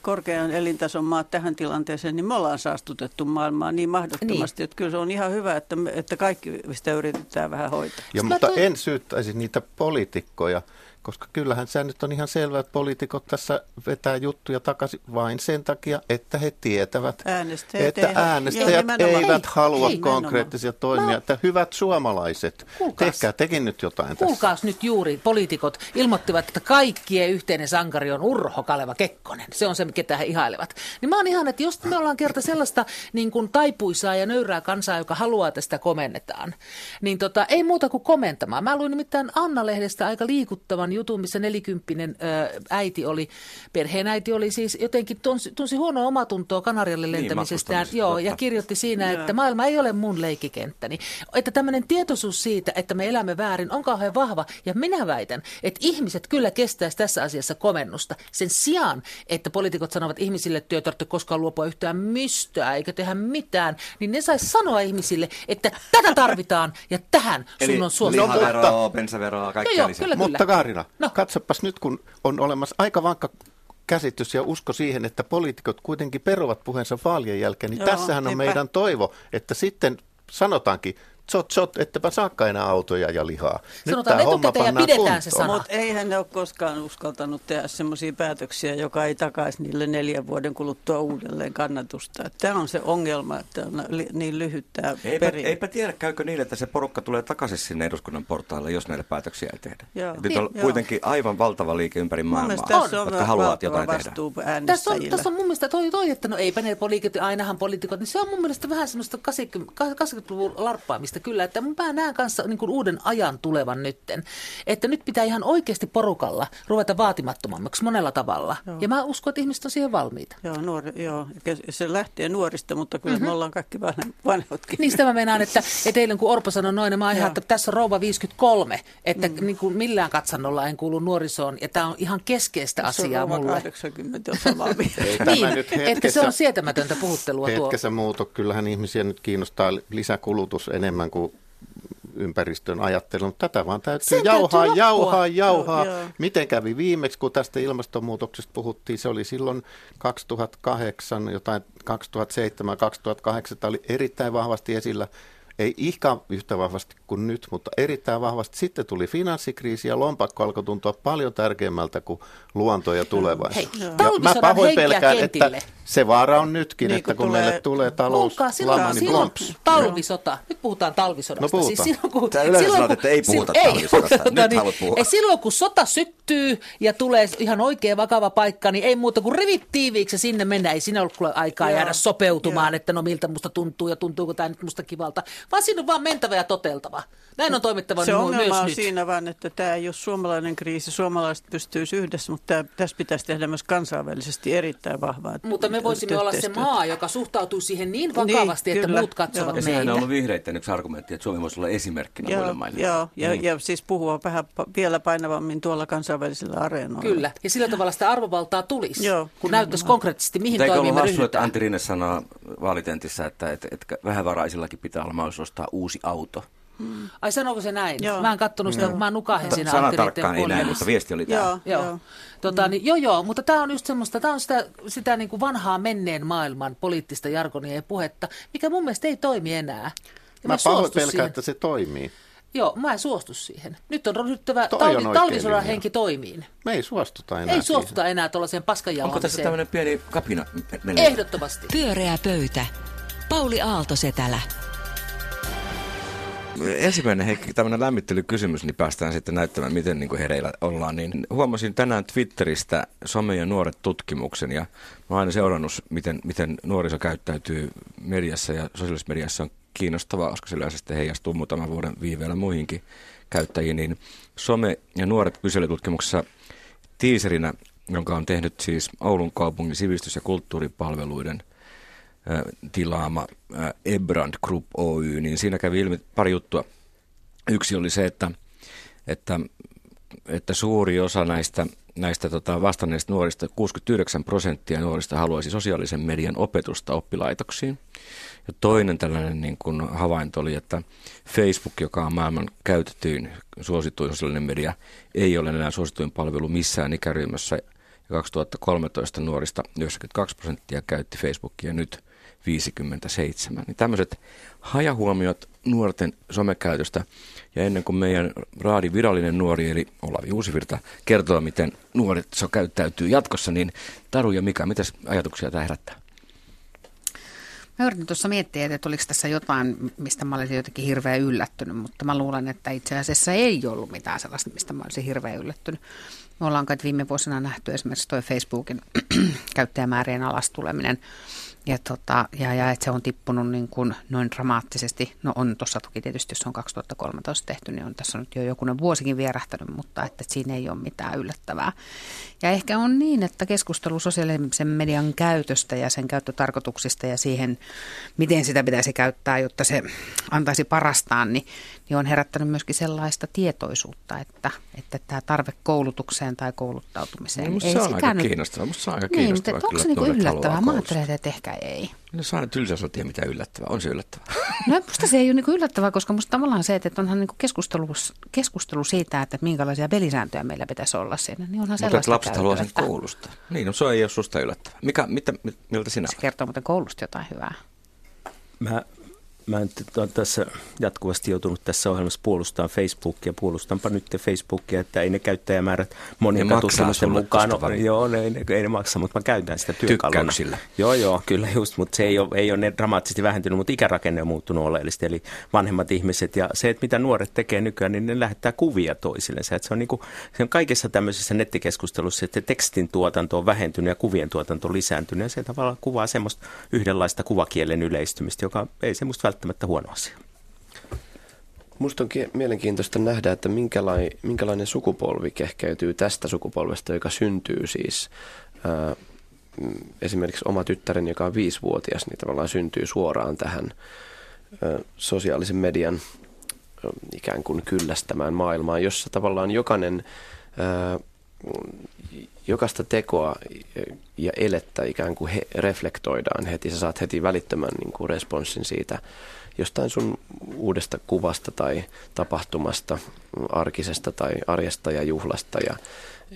korkean elintason maat tähän tilanteeseen, niin me ollaan saastutettu maailmaa niin mahdottomasti, niin. että kyllä se on ihan hyvä, että, me, että kaikki sitä yritetään vähän hoitaa. Ja, mutta en syyttäisi niitä poliitikkoja, koska kyllähän se nyt on ihan selvä, että poliitikot tässä vetää juttuja takaisin vain sen takia, että he tietävät, äänestäjät että äänestäjät eivät halua ei, konkreettisia toimia. Mä... Että hyvät suomalaiset, Kuulkaas. tehkää tekin nyt jotain Kuulkaas tässä. nyt juuri, poliitikot ilmoittivat, että kaikkien yhteinen sankari on Urho Kaleva Kekkonen. Se on se, ketä he ihailevat. Niin mä oon ihan, että jos me ollaan kerta sellaista niin kuin taipuisaa ja nöyrää kansaa, joka haluaa, että sitä komennetaan, niin tota, ei muuta kuin komentamaan. Mä luin nimittäin Anna-lehdestä aika liikuttavan jutun, missä nelikymppinen äiti oli, perheenäiti oli siis jotenkin tunsi, tunsi huonoa omatuntoa Kanarialle lentämisestään. Niin, joo, ja kirjoitti siinä, että maailma ei ole mun leikkikenttäni. Että tämmöinen tietoisuus siitä, että me elämme väärin, on kauhean vahva. Ja minä väitän, että ihmiset kyllä kestäisi tässä asiassa komennusta. Sen sijaan, että poliitikot sanovat ihmisille, että työtä koskaan luopua yhtään mistään eikä tehdä mitään, niin ne saisi sanoa ihmisille, että tätä tarvitaan ja tähän sun on suosittu. Eli lihaveroa, bensaveroa, kaikkea joo, lisää. Kyllä, mutta Kaarina, No. Katsopas nyt, kun on olemassa aika vankka käsitys ja usko siihen, että poliitikot kuitenkin peruvat puheensa vaalien jälkeen, niin Joo, tässähän on eipä. meidän toivo, että sitten sanotaankin, tsot, tsot, ettepä saakka enää autoja ja lihaa. Nyt Sanotaan etukäteen ja pidetään kuntoon. se sana. Mutta eihän ne ole koskaan uskaltanut tehdä sellaisia päätöksiä, joka ei takaisi niille neljän vuoden kuluttua uudelleen kannatusta. Tämä on se ongelma, että on niin lyhyt tämä eipä, eipä tiedä, käykö niin, että se porukka tulee takaisin sinne eduskunnan portaalle, jos näille päätöksiä ei tehdä. Joo. Nyt on niin, kuitenkin joo. aivan valtava liike ympäri maailmaa, tässä on jotka haluavat jotain tehdä. Tässä on, tässä on mun mielestä toi, toi että no eipä ne poliitikot, ainahan poliitikot, niin se on mun mielestä vähän semmoista 80-luvun larppaamista sitä kyllä, että mä näen kanssa niin kuin uuden ajan tulevan nytten. Että nyt pitää ihan oikeasti porukalla ruveta vaatimattomammaksi monella tavalla. Joo. Ja mä uskon, että ihmiset on siihen valmiita. Joo, nuori, joo. se lähtee nuorista, mutta kyllä mm-hmm. me ollaan kaikki vanhatkin. Niistä mä meinaan, että, että eilen kun Orpo sanoi noin, niin mä ihan, että tässä on rouva 53, että mm. niin kuin millään katsannolla en kuulu nuorisoon. Ja tämä on ihan keskeistä se asiaa mulle. 80 on samaa niin, että se on sietämätöntä puhuttelua tuo. Hetkessä muuto. Kyllähän ihmisiä nyt kiinnostaa lisäkulutus enemmän enemmän kuin ympäristön ajattelu. Tätä vaan täytyy Sen jauhaa, täytyy jauhaa, jauhaa. Joo, joo. Miten kävi viimeksi, kun tästä ilmastonmuutoksesta puhuttiin? Se oli silloin 2008, jotain 2007-2008 oli erittäin vahvasti esillä ei ihan yhtä vahvasti kuin nyt, mutta erittäin vahvasti. Sitten tuli finanssikriisi ja lompakko alkoi tuntua paljon tärkeämmältä kuin luonto ja tulevaisuus. Hei, ja mä pahoin pelkään, että se vaara on nytkin, niin, että kun tulee, meille tulee talouslama, niin plomps. Talvisota. Nyt puhutaan talvisodasta. No puhutaan. Siis silloin, kun, Tää yleensä silloin, että ei puhuta ei, talvisodasta. Nyt niin, haluat puhua. Silloin kun sota syttyy ja tulee ihan oikein vakava paikka, niin ei muuta kuin rivit tiiviiksi ja sinne mennään. Ei siinä ollut aikaa jäädä sopeutumaan, että no miltä musta tuntuu ja tuntuuko tämä nyt musta kivalta vaan siinä on vaan mentävä ja toteltava. Näin on toimittava Se myös ongelma on nyt. siinä vaan, että tämä ei ole suomalainen kriisi. Suomalaiset pystyisi yhdessä, mutta tämä, tässä pitäisi tehdä myös kansainvälisesti erittäin vahvaa. Mutta me voisimme olla se maa, joka suhtautuu siihen niin, niin vakavasti, niin, että kyllä, muut katsovat joo. meitä. Ja sehän on ollut vihreiden yksi argumentti, että Suomi voisi olla esimerkkinä joo, muille maille. Joo, ja, niin. ja siis puhua vähän vielä painavammin tuolla kansainvälisillä areenoilla. Kyllä, ja sillä tavalla sitä arvovaltaa tulisi, joo, kun näyttäisi konkreettisesti, mihin toimimme ryhdytään. Hassu, että Antti Rinne sanoo vaalitentissä, että, että, että vähävaraisillakin pitää olla mahdollisuus ostaa uusi auto. Hmm. Ai sanoiko se näin? Joo. Mä en kattonut sitä, joo. mä nukahin siinä Sana tarkkaan ei näin, mutta viesti oli tämä. Joo, joo. Joo. Tota, niin, joo, joo, mutta tämä on just semmoista, tämä on sitä, sitä niin kuin vanhaa menneen maailman poliittista jargonia ja puhetta, mikä mun mielestä ei toimi enää. Ja mä pahoin pelkään, että se toimii. Joo, mä en suostu siihen. Nyt on ryhtyvä talvi, talvisodan henki toimiin. Me ei suostuta enää Ei suostuta siihen. enää tuollaiseen paskanjaloamiseen. Onko tässä tämmöinen pieni kapina? Ehdottomasti. Pyöreä pöytä. Pauli Aalto-Setälä. Ensimmäinen Heikki, tämmöinen lämmittelykysymys, niin päästään sitten näyttämään, miten niin hereillä ollaan. Niin huomasin tänään Twitteristä some ja nuoret tutkimuksen ja mä oon aina seurannut, miten, miten nuoriso käyttäytyy mediassa ja sosiaalisessa mediassa on kiinnostavaa, koska se yleensä sitten heijastuu muutaman vuoden viiveellä muihinkin käyttäjiin. Niin some ja nuoret kyselytutkimuksessa tiiserinä, jonka on tehnyt siis Oulun kaupungin sivistys- ja kulttuuripalveluiden – tilaama Ebrand Group Oy, niin siinä kävi ilmi pari juttua. Yksi oli se, että, että, että suuri osa näistä, näistä tota vastanneista nuorista, 69 prosenttia nuorista haluaisi sosiaalisen median opetusta oppilaitoksiin. Ja toinen tällainen niin kuin havainto oli, että Facebook, joka on maailman käytetyin suosituin sosiaalinen media, ei ole enää suosituin palvelu missään ikäryhmässä. Ja 2013 nuorista 92 prosenttia käytti Facebookia nyt 57. Niin tämmöiset hajahuomiot nuorten somekäytöstä. Ja ennen kuin meidän raadi virallinen nuori, eli Olavi Uusivirta, kertoo, miten nuoret so käyttäytyy jatkossa, niin Taru ja Mika, mitä ajatuksia tämä herättää? Mä yritin tuossa miettiä, että oliko tässä jotain, mistä mä olisin jotenkin hirveän yllättynyt, mutta mä luulen, että itse asiassa ei ollut mitään sellaista, mistä mä olisin hirveän yllättynyt. Me ollaan kai viime vuosina nähty esimerkiksi tuo Facebookin käyttäjämäärien alastuleminen ja, tota, ja, ja että se on tippunut niin kuin noin dramaattisesti. No on tuossa toki tietysti, jos on 2013 tehty, niin on tässä nyt jo jokunen vuosikin vierähtänyt, mutta että siinä ei ole mitään yllättävää. Ja ehkä on niin, että keskustelu sosiaalisen median käytöstä ja sen käyttötarkoituksista ja siihen, miten sitä pitäisi käyttää, jotta se antaisi parastaan, niin, niin on herättänyt myöskin sellaista tietoisuutta, että, että tämä tarve koulutukseen tai kouluttautumiseen no, ei se on aika nyt... kiinnostavaa. Musta se on aika niin, kiinnostavaa. Mutta onko se niinku yllättävää? Mä ajattelen, että ehkä ei. No saa nyt ylsä tiedä mitä yllättävää. On se yllättävää. No musta se ei ole niinku yllättävää, koska musta tavallaan se, että onhan niinku keskustelu, keskustelu siitä, että minkälaisia pelisääntöjä meillä pitäisi olla siinä, niin onhan Mutta että lapset haluaa sen koulusta. Niin, no se ei ole susta yllättävää. Mikä, mitä, miltä sinä Se kertoo muuten koulusta jotain hyvää. Mä Mä olen tässä jatkuvasti joutunut tässä ohjelmassa puolustamaan Facebookia. Puolustanpa nyt Facebookia, että ei ne käyttäjämäärät monien tutkimusten mukaan. No, joo, ne, ne, ei ne maksa, mutta mä käytän sitä työkaluna. Joo, joo, kyllä just, mutta se ei ole, ei ole ne dramaattisesti vähentynyt, mutta ikärakenne on muuttunut oleellisesti. Eli vanhemmat ihmiset ja se, että mitä nuoret tekee nykyään, niin ne lähettää kuvia toisillensa. Että se, on niin kuin, se on kaikessa tämmöisessä nettikeskustelussa, että tekstin tuotanto on vähentynyt ja kuvien tuotanto on lisääntynyt. Ja se tavallaan kuvaa semmoista yhdenlaista kuvakielen yleistymistä, joka ei semmoista välttämättä huono asia. Musta on mielenkiintoista nähdä, että minkälainen, sukupolvi kehkeytyy tästä sukupolvesta, joka syntyy siis ää, esimerkiksi oma tyttäreni, joka on viisivuotias, niin tavallaan syntyy suoraan tähän sosiaalisen median ää, ikään kuin kyllästämään maailmaan, jossa tavallaan jokainen jokaista tekoa ja elettä ikään kuin he, reflektoidaan heti. Sä saat heti välittömän niin kuin responssin siitä jostain sun uudesta kuvasta tai tapahtumasta, arkisesta tai arjesta ja juhlasta. Ja,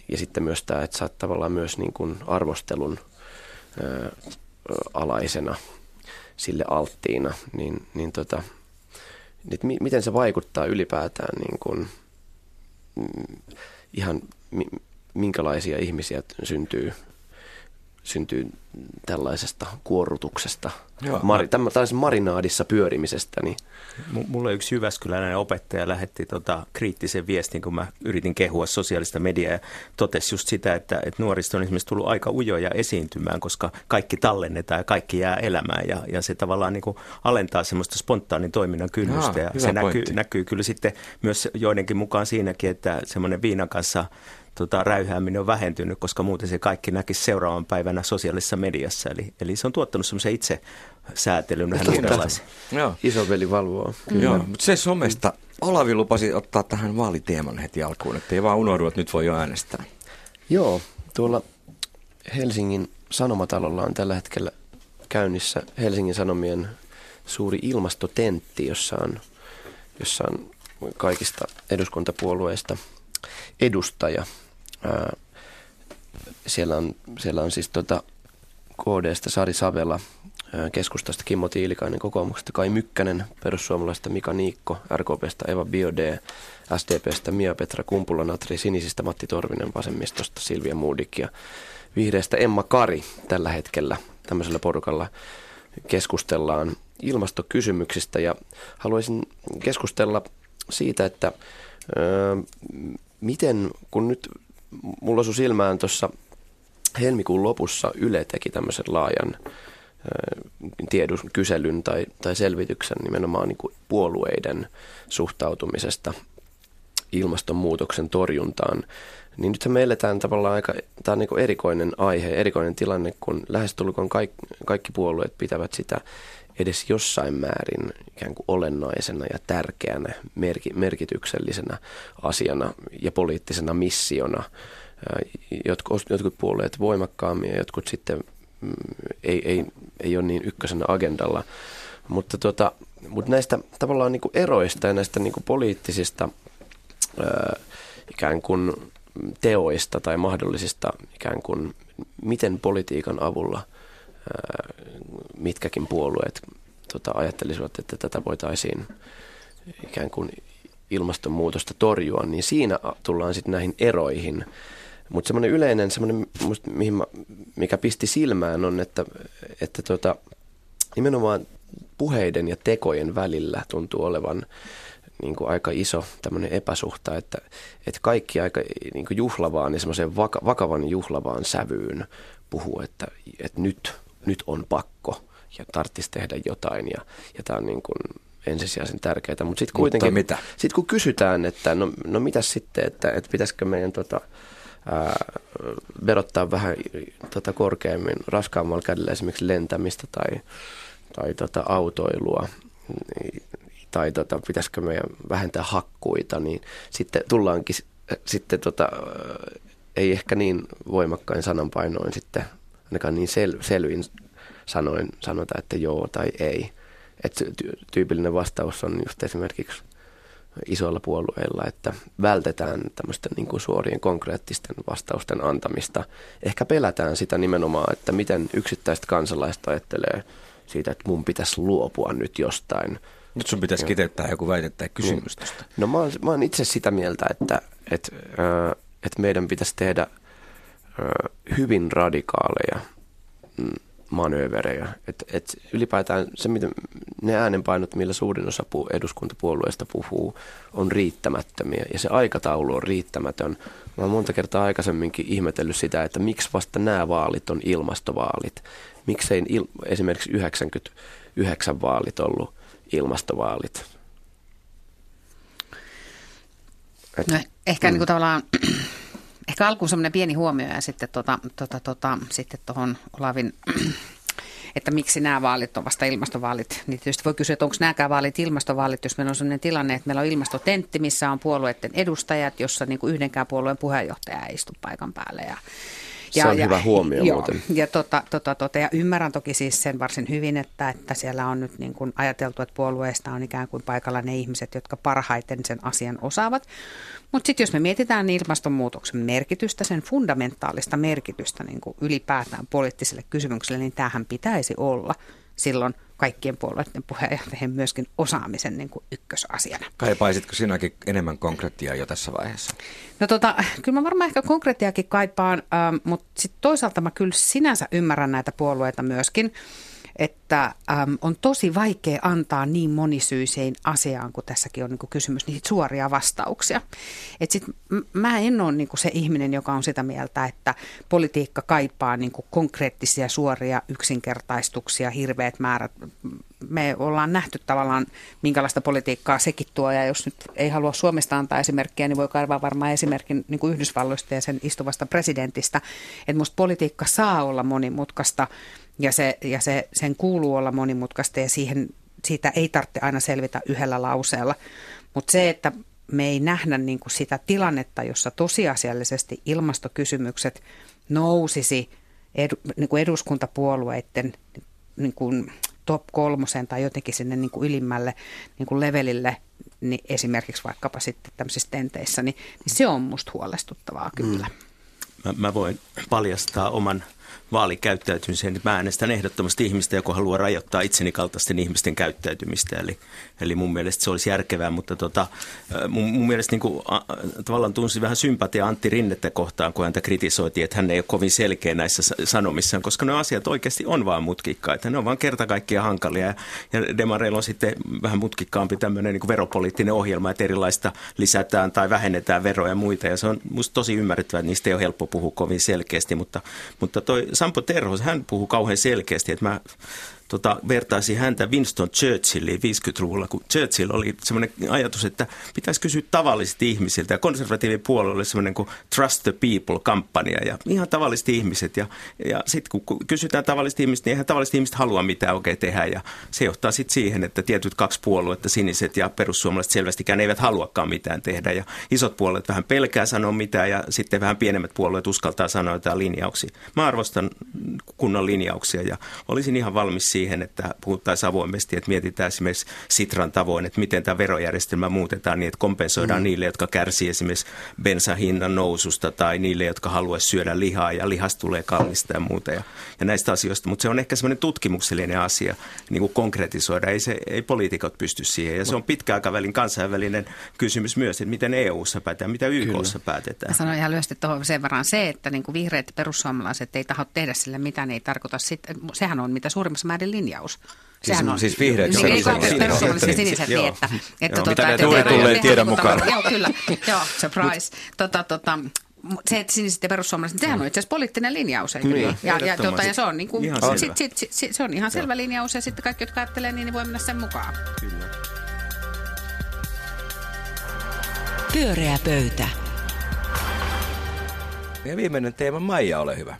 ja sitten myös tämä, että sä oot tavallaan myös niin kuin arvostelun ää, alaisena sille alttiina, niin, niin tota, mi, miten se vaikuttaa ylipäätään niin kuin, mm, ihan mi, minkälaisia ihmisiä syntyy syntyy tällaisesta kuorrutuksesta, Joo, Mari, tällaisessa marinaadissa pyörimisestä. Niin. Mulle yksi Jyväskyläinen opettaja lähetti tota kriittisen viestin, kun mä yritin kehua sosiaalista mediaa ja totesi just sitä, että, että nuorista on esimerkiksi tullut aika ujoja esiintymään, koska kaikki tallennetaan ja kaikki jää elämään ja, ja se tavallaan niin kuin alentaa semmoista spontaanin toiminnan kynnystä Jaa, ja se näkyy, näkyy kyllä sitten myös joidenkin mukaan siinäkin, että semmoinen viinan kanssa tota, räyhääminen on vähentynyt, koska muuten se kaikki näkisi seuraavan päivänä sosiaalisessa mediassa. Eli, eli se on tuottanut semmoisen itse säätelyn vähän uudenlaisen. Isoveli valvoo. Kyllä. Joo, mutta se somesta. Olavi lupasi ottaa tähän vaaliteeman heti alkuun, että ei vaan unohdu, että nyt voi jo äänestää. Joo, tuolla Helsingin Sanomatalolla on tällä hetkellä käynnissä Helsingin Sanomien suuri ilmastotentti, jossa on, jossa on kaikista eduskuntapuolueista edustaja Siellä, on, siellä on siis tota KDstä Sari Savela, keskustasta Kimmo Tiilikainen, kokoomuksesta Kai Mykkänen, perussuomalaisesta Mika Niikko, RKPstä Eva Biode, SDPstä Mia-Petra Kumpula-Natri, Sinisistä Matti Torvinen, Vasemmistosta Silvia Moodik ja Vihreästä Emma Kari tällä hetkellä tämmöisellä porukalla keskustellaan ilmastokysymyksistä. Ja haluaisin keskustella siitä, että ö, miten, kun nyt mulla osui silmään tuossa helmikuun lopussa Yle teki tämmöisen laajan tiedus, kyselyn tai, tai selvityksen nimenomaan niin kuin puolueiden suhtautumisesta ilmastonmuutoksen torjuntaan. Niin nythän me eletään tavallaan aika, tämä on niin erikoinen aihe, erikoinen tilanne, kun lähestulkoon kaikki, kaikki puolueet pitävät sitä edes jossain määrin ikään kuin olennaisena ja tärkeänä, merki, merkityksellisenä asiana ja poliittisena missiona. Jotkut, jotkut puolueet voimakkaammin ja jotkut sitten mm, ei, ei, ei ole niin ykkösenä agendalla. Mutta, tota, mutta näistä tavallaan niin kuin eroista ja näistä niin kuin poliittisista ää, ikään kuin teoista tai mahdollisista ikään kuin miten politiikan avulla – mitkäkin puolueet tota, ajattelisivat, että tätä voitaisiin ikään kuin ilmastonmuutosta torjua, niin siinä tullaan sitten näihin eroihin. Mutta semmoinen yleinen, semmoinen, mihin mä, mikä pisti silmään on, että, että tota, nimenomaan puheiden ja tekojen välillä tuntuu olevan niin kuin aika iso tämmöinen epäsuhta, että, että kaikki aika niin kuin juhlavaan ja semmoiseen vaka, vakavan juhlavaan sävyyn puhuu, että, että nyt nyt on pakko ja tarvitsisi tehdä jotain ja, ja tämä on niin kuin ensisijaisen tärkeää. Mutta sitten kuitenkin, Mutta mitä? Sit kun kysytään, että no, no mitä sitten, että, että pitäisikö meidän tota, ää, verottaa vähän tota, korkeammin raskaammalla kädellä esimerkiksi lentämistä tai, tai tota, autoilua, tai tota, pitäisikö meidän vähentää hakkuita, niin sitten tullaankin sitten tota, ei ehkä niin voimakkain sananpainoin sitten ainakaan niin sel, selvin sanoin sanota, että joo tai ei. Et ty- tyypillinen vastaus on just esimerkiksi isoilla puolueilla, että vältetään tämmöisten niin kuin suorien konkreettisten vastausten antamista. Ehkä pelätään sitä nimenomaan, että miten yksittäiset kansalaiset ajattelee siitä, että mun pitäisi luopua nyt jostain. Nyt sun pitäisi kiteyttää joku väite tai kysymys tästä. No mä oon, mä oon itse sitä mieltä, että, että, että meidän pitäisi tehdä – hyvin radikaaleja mm, manööverejä. Et, et ylipäätään se, miten ne äänenpainot, millä suurin osa eduskuntapuolueista puhuu, on riittämättömiä ja se aikataulu on riittämätön. Mä oon monta kertaa aikaisemminkin ihmetellyt sitä, että miksi vasta nämä vaalit on ilmastovaalit. Miksei il- esimerkiksi 99 vaalit ollut ilmastovaalit. Et, no, ehkä mm. niin kuin tavallaan Ehkä alkuun semmoinen pieni huomio ja sitten tuota, tuota, tuota, sitten tuohon Olavin että miksi nämä vaalit on vasta ilmastovaalit. Niin tietysti voi kysyä, että onko nämäkään vaalit ilmastovaalit, jos meillä on sellainen tilanne, että meillä on ilmastotentti, missä on puolueiden edustajat, jossa niin kuin yhdenkään puolueen puheenjohtaja ei istu paikan päälle. Ja, ja, se on ja, hyvä huomio joo, muuten. Ja, tota, tota, tota, ja ymmärrän toki siis sen varsin hyvin, että, että siellä on nyt niin kuin ajateltu, että puolueesta on ikään kuin paikalla ne ihmiset, jotka parhaiten sen asian osaavat. Mutta sitten jos me mietitään ilmastonmuutoksen merkitystä, sen fundamentaalista merkitystä niin kuin ylipäätään poliittiselle kysymykselle, niin tähän pitäisi olla silloin kaikkien puolueiden puheenjohtajien myöskin osaamisen niin kuin ykkösasiana. Kaipaisitko sinäkin enemmän konkretiaa jo tässä vaiheessa? No tota, kyllä mä varmaan ehkä konkretiakin kaipaan, ähm, mutta sitten toisaalta mä kyllä sinänsä ymmärrän näitä puolueita myöskin että äm, on tosi vaikea antaa niin monisyiseen asiaan, kun tässäkin on niin kuin kysymys, niitä suoria vastauksia. Et sit, m- mä en ole niin kuin se ihminen, joka on sitä mieltä, että politiikka kaipaa niin kuin konkreettisia suoria yksinkertaistuksia, hirveät määrät. Me ollaan nähty tavallaan, minkälaista politiikkaa sekin tuo, ja jos nyt ei halua Suomesta antaa esimerkkiä, niin voi kaivaa varmaan esimerkin niin kuin Yhdysvalloista ja sen istuvasta presidentistä, että musta politiikka saa olla monimutkaista, ja, se, ja se, sen kuuluu olla monimutkaista ja siihen, siitä ei tarvitse aina selvitä yhdellä lauseella. Mutta se, että me ei nähdä niin kuin sitä tilannetta, jossa tosiasiallisesti ilmastokysymykset nousisi edu, niin kuin eduskuntapuolueiden niin kuin top kolmosen tai jotenkin sinne niin kuin ylimmälle niin kuin levelille, niin esimerkiksi vaikkapa sitten tämmöisissä tenteissä, niin, niin se on musta huolestuttavaa kyllä. Mm. Mä, mä voin paljastaa oman vaalikäyttäytymiseen, niin mä äänestän ehdottomasti ihmistä, joka haluaa rajoittaa itseni kaltaisten ihmisten käyttäytymistä. Eli, eli mun mielestä se olisi järkevää, mutta tota, mun, mun mielestä niin kuin, a, tavallaan tunsi vähän sympatia Antti Rinnettä kohtaan, kun häntä kritisoitiin, että hän ei ole kovin selkeä näissä sanomissaan, koska ne asiat oikeasti on vaan mutkikkaita. Ne on vaan kerta kaikkiaan hankalia ja, ja Demareilla on sitten vähän mutkikkaampi tämmöinen niin veropoliittinen ohjelma, että erilaista lisätään tai vähennetään veroja ja muita ja se on musta tosi ymmärrettävää, että niistä ei ole helppo puhua kovin selkeästi, mutta, mutta toi Sampo Terho, hän puhuu kauhean selkeästi, että mä tota, vertaisi häntä Winston Churchilliin 50-luvulla, kun Churchill oli semmoinen ajatus, että pitäisi kysyä tavallisilta ihmisiltä. Ja konservatiivin puolue oli semmoinen kuin Trust the People-kampanja ja ihan tavalliset ihmiset. Ja, ja sitten kun kysytään tavalliset ihmiset, niin eihän tavalliset ihmiset halua mitään oikein tehdä. Ja se johtaa sitten siihen, että tietyt kaksi puoluetta, siniset ja perussuomalaiset selvästikään eivät haluakaan mitään tehdä. Ja isot puolueet vähän pelkää sanoa mitään ja sitten vähän pienemmät puolueet uskaltaa sanoa jotain linjauksia. Mä arvostan kunnon linjauksia ja olisin ihan valmis siihen, että puhuttaisiin avoimesti, että mietitään esimerkiksi Sitran tavoin, että miten tämä verojärjestelmä muutetaan niin, että kompensoidaan mm. niille, jotka kärsii esimerkiksi bensahinnan noususta tai niille, jotka haluaisi syödä lihaa ja lihas tulee kallista ja muuta ja, ja näistä asioista. Mutta se on ehkä semmoinen tutkimuksellinen asia niin kuin konkretisoida. Ei, se, ei poliitikot pysty siihen ja se on pitkäaikavälin kansainvälinen kysymys myös, että miten EU-ssa päätetään, mitä YKssa päätetään. Mä sanoin ihan lyhyesti tuohon sen verran se, että niin kuin vihreät ja perussuomalaiset ei taho tehdä sille mitään, ei tarkoita sitä, sehän on mitä suurimmassa määrin linjaus. Sehän siis, on, siis vihreät ja perussuomalaiset. Perussuomalaiset siniset, niin, että, että, tuota, mitä ne juuri tulee tiedon mukaan. Joo, kyllä. Joo, surprise. Tota, tota, se, että siniset ja perussuomalaiset, sehän on itse asiassa poliittinen linjaus, eikö niin? Ja, ja, tuota, ja se on, niin kuin, ihan sit, sit, sit, sit, se on ihan selvä linjaus ja sitten kaikki, jotka ajattelee, niin, niin voi mennä sen mukaan. Kyllä. Pyöreä pöytä. Ja viimeinen teema, Maija, ole hyvä.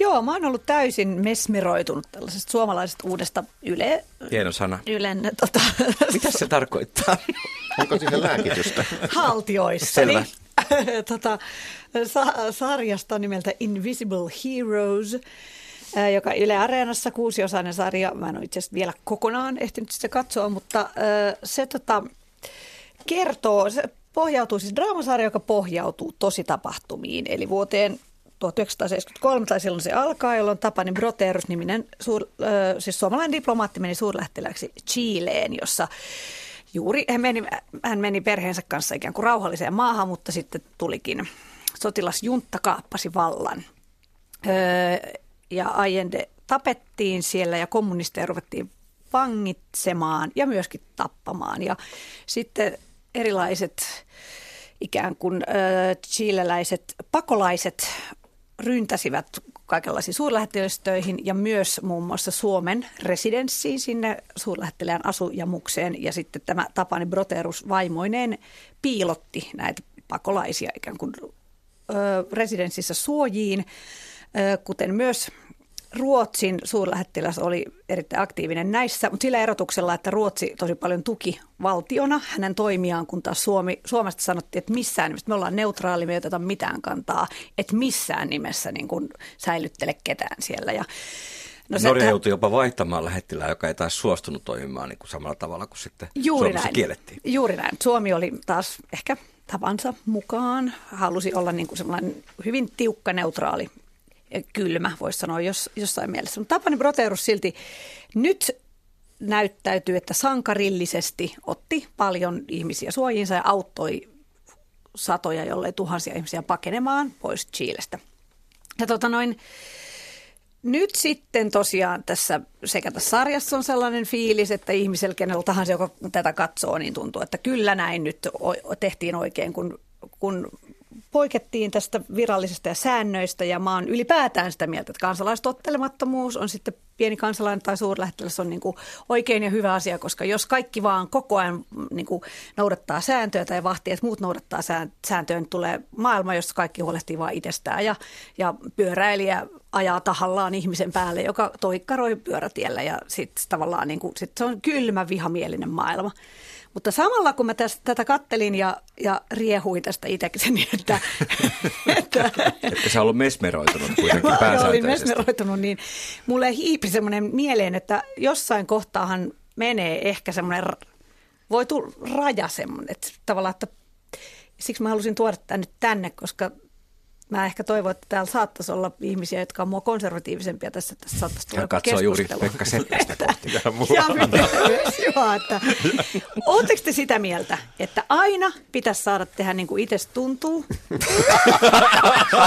Joo, mä oon ollut täysin mesmeroitunut tällaisesta suomalaisesta uudesta Yle... Hieno sana. Ylen, tota, Mitä se tarkoittaa? Onko siihen lääkitystä? Haltioissa. Selvä. Niin, tota, sa- sarjasta nimeltä Invisible Heroes joka Yle Areenassa kuusiosainen sarja. Mä en ole itse asiassa vielä kokonaan ehtinyt sitä katsoa, mutta se tota, kertoo, se pohjautuu siis draamasarja, joka pohjautuu tositapahtumiin, eli vuoteen 1973 tai silloin se alkaa, jolloin Tapani Broterus niminen suur, äh, siis suomalainen diplomaatti meni suurlähettiläksi Chileen, jossa juuri hän meni, hän meni perheensä kanssa ikään kuin rauhalliseen maahan, mutta sitten tulikin sotilasjuntta kaappasi vallan. Öö, ja Allende tapettiin siellä ja kommunisteja ruvettiin vangitsemaan ja myöskin tappamaan. Ja sitten erilaiset ikään kuin äh, chileläiset pakolaiset ryntäsivät kaikenlaisiin suurlähettiläistöihin ja myös muun muassa Suomen residenssiin sinne suurlähettilään asujamukseen. Ja sitten tämä Tapani Broterus vaimoineen piilotti näitä pakolaisia ikään kuin ö, residenssissä suojiin, ö, kuten myös Ruotsin suurlähettiläs oli erittäin aktiivinen näissä, mutta sillä erotuksella, että Ruotsi tosi paljon tuki valtiona hänen toimiaan, kun taas Suomi, Suomesta sanottiin, että missään nimessä, me ollaan neutraali, me ei oteta mitään kantaa, että missään nimessä niin kuin säilyttele ketään siellä. Ja No Norja joutui jopa vaihtamaan lähettilää, joka ei taas suostunut toimimaan niin kuin samalla tavalla kuin sitten Juuri Suomessa näin. kiellettiin. Juuri näin. Suomi oli taas ehkä tavansa mukaan, halusi olla niin kuin sellainen hyvin tiukka, neutraali kylmä, voisi sanoa jos, jossain mielessä. Mutta Tapani Broterus silti nyt näyttäytyy, että sankarillisesti otti paljon ihmisiä suojiinsa ja auttoi satoja, jollei tuhansia ihmisiä pakenemaan pois Chiilestä. Ja tota noin, nyt sitten tosiaan tässä sekä tässä sarjassa on sellainen fiilis, että ihmisellä, kenellä tahansa, joka tätä katsoo, niin tuntuu, että kyllä näin nyt tehtiin oikein, kun, kun poikettiin tästä virallisesta ja säännöistä ja mä oon ylipäätään sitä mieltä, että kansalaistottelemattomuus on sitten pieni kansalainen tai suurlähettiläs on niin kuin oikein ja hyvä asia, koska jos kaikki vaan koko ajan niin kuin noudattaa sääntöjä tai vahtii, että muut noudattaa sääntöjä, niin tulee maailma, jossa kaikki huolehtii vain itsestään ja, ja pyöräilijä ajaa tahallaan ihmisen päälle, joka toikkaroi pyörätiellä ja sitten tavallaan niin kuin, sit se on kylmä vihamielinen maailma. Mutta samalla kun mä tästä, tätä kattelin ja, ja riehuin tästä itsekseni, niin että... että että sä ollut mesmeroitunut kuitenkin olin mesmeroitunut, niin mulle hiipi semmoinen mieleen, että jossain kohtaahan menee ehkä semmoinen, voi tulla raja semmoinen, että tavallaan, että siksi mä halusin tuoda tämän nyt tänne, koska mä ehkä toivon, että täällä saattaisi olla ihmisiä, jotka on mua konservatiivisempia tässä. Tässä saattaisi tulla katsoo juuri Pekka Seppästä kohti. Ja että, Oletteko te sitä mieltä, että aina pitäisi saada tehdä niin kuin itse tuntuu?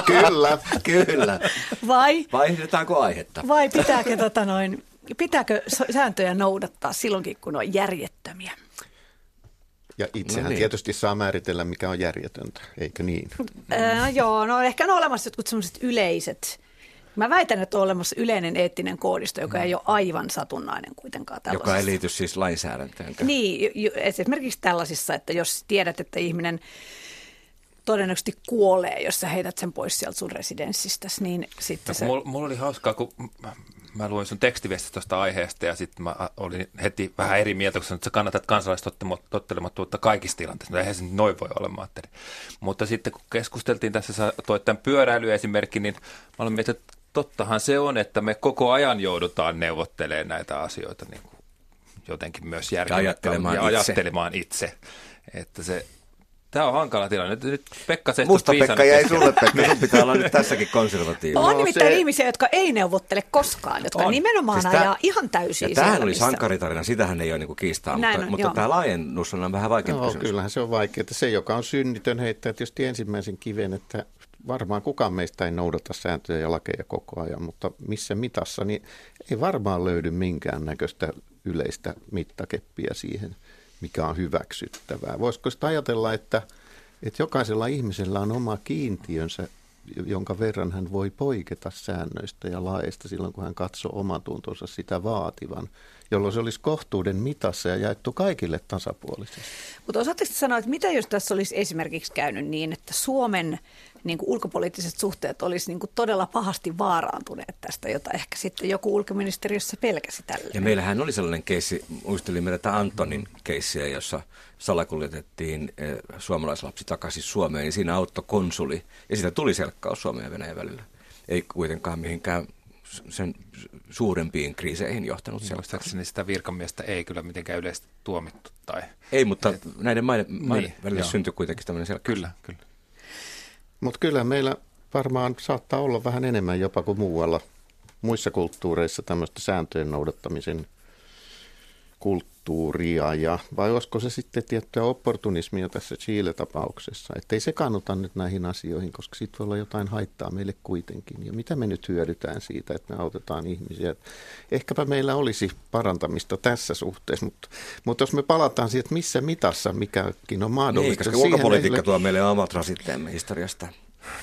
kyllä, kyllä. Vai? Vaihdetaanko aihetta? Vai pitääkö, tota noin, pitääkö sääntöjä noudattaa silloinkin, kun on järjettömiä? Ja itsehän no niin. tietysti saa määritellä, mikä on järjetöntä, eikö niin? Äh, joo, no ehkä on olemassa jotkut sellaiset yleiset. Mä väitän, että on olemassa yleinen eettinen koodisto, joka mm. ei ole aivan satunnainen kuitenkaan Joka ei liity siis lainsäädäntöön. Niin, esimerkiksi tällaisissa, että jos tiedät, että ihminen todennäköisesti kuolee, jos sä heität sen pois sieltä sun residenssistä, niin sitten no, se... Mulla, mulla oli hauskaa, kun mä luin sun tekstiviestistä tuosta aiheesta ja sitten mä olin heti vähän eri mieltä, kun sanoit, että sä kannatat kansalaistottelemattomuutta kaikissa tilanteissa. No eihän se noin voi olla, mä Mutta sitten kun keskusteltiin tässä, sä toit tämän pyöräilyesimerkki, niin mä olin miettinyt, että tottahan se on, että me koko ajan joudutaan neuvottelemaan näitä asioita niin kuin jotenkin myös järkevästi ja ajattelemaan, ja ajattelemaan itse. Että se Tämä on hankala tilanne. Nyt, nyt Pekka Sehto Musta Pekka jäi sulle, Pekka. Sun pitää olla nyt tässäkin konservatiivinen. On no, nimittäin se... ihmisiä, jotka ei neuvottele koskaan, jotka on. nimenomaan siis ajaa ihan täysin. Ja tämähän oli sankaritarina, sitähän ei ole niinku kiistaa, Näin mutta, on, mutta tämä laajennus on vähän vaikeampi no, kysymys. Kyllähän se on vaikea. Se, joka on synnitön, heittää tietysti ensimmäisen kiven, että varmaan kukaan meistä ei noudata sääntöjä ja lakeja koko ajan, mutta missä mitassa, niin ei varmaan löydy minkään näköistä yleistä mittakeppiä siihen – mikä on hyväksyttävää. Voisiko sitä ajatella, että, että jokaisella ihmisellä on oma kiintiönsä, jonka verran hän voi poiketa säännöistä ja laeista silloin, kun hän katsoo omatuntonsa sitä vaativan, jolloin se olisi kohtuuden mitassa ja jaettu kaikille tasapuolisesti. Mutta osaatteko sanoa, että mitä jos tässä olisi esimerkiksi käynyt niin, että Suomen niin kuin ulkopoliittiset suhteet olisi niin kuin todella pahasti vaaraantuneet tästä, jota ehkä sitten joku ulkoministeriössä pelkäsi tällä. Ja meillähän oli sellainen keissi, muistelimme tätä Antonin keissiä, jossa salakuljetettiin eh, suomalaislapsi takaisin Suomeen, niin siinä auttoi konsuli, ja siitä tuli selkkaus Suomen ja Venäjän välillä. Ei kuitenkaan mihinkään sen suurempiin kriiseihin johtanut. Niin sitä virkamiestä ei kyllä mitenkään yleisesti tuomittu. Tai... Ei, mutta Et... näiden maiden, maiden niin, välillä joo. syntyi kuitenkin tämmöinen selkkaus. Kyllä, kyllä. Mutta kyllä meillä varmaan saattaa olla vähän enemmän jopa kuin muualla muissa kulttuureissa tämmöistä sääntöjen noudattamisen kulttuuria, ja, vai olisiko se sitten tiettyä opportunismia tässä Chile-tapauksessa, että ei sekaannuta nyt näihin asioihin, koska siitä voi olla jotain haittaa meille kuitenkin, ja mitä me nyt hyödytään siitä, että me autetaan ihmisiä. Ehkäpä meillä olisi parantamista tässä suhteessa, mutta, mutta jos me palataan siihen, että missä mitassa mikäkin on mahdollista. Niin, koska ulkopolitiikka tuo meille omat rasitteemme historiasta.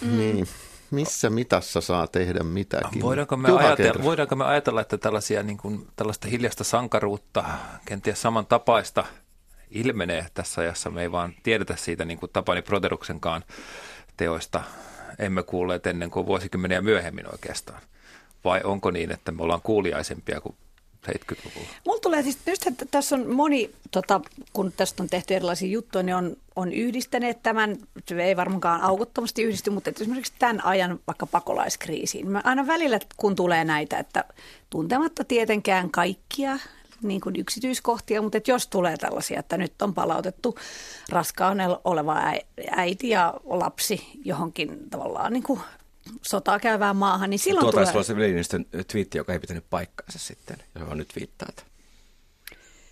Mm. Niin missä mitassa saa tehdä mitäkin. Voidaanko me, ajatella, voidaanko me ajatella, että tällaisia, niin kuin, tällaista hiljasta sankaruutta, kenties samantapaista ilmenee tässä ajassa? Me ei vaan tiedetä siitä niin kuin Tapani Proteruksenkaan teoista. Emme kuulleet ennen kuin vuosikymmeniä myöhemmin oikeastaan. Vai onko niin, että me ollaan kuuliaisempia kuin 70-luvulla? Mulla tulee siis, nyt tässä on moni, tota, kun tästä on tehty erilaisia juttuja, niin on, on yhdistäneet tämän, ei varmaankaan aukottomasti yhdisty, mutta esimerkiksi tämän ajan vaikka pakolaiskriisiin. Mä aina välillä, kun tulee näitä, että tuntematta tietenkään kaikkia niin kuin yksityiskohtia, mutta että jos tulee tällaisia, että nyt on palautettu raskaan oleva äiti ja lapsi johonkin tavallaan niin kuin sotaa käyvään maahan, niin silloin Tuo tulee... Se twiitti, joka ei pitänyt paikkaansa sitten, johon nyt viittaat.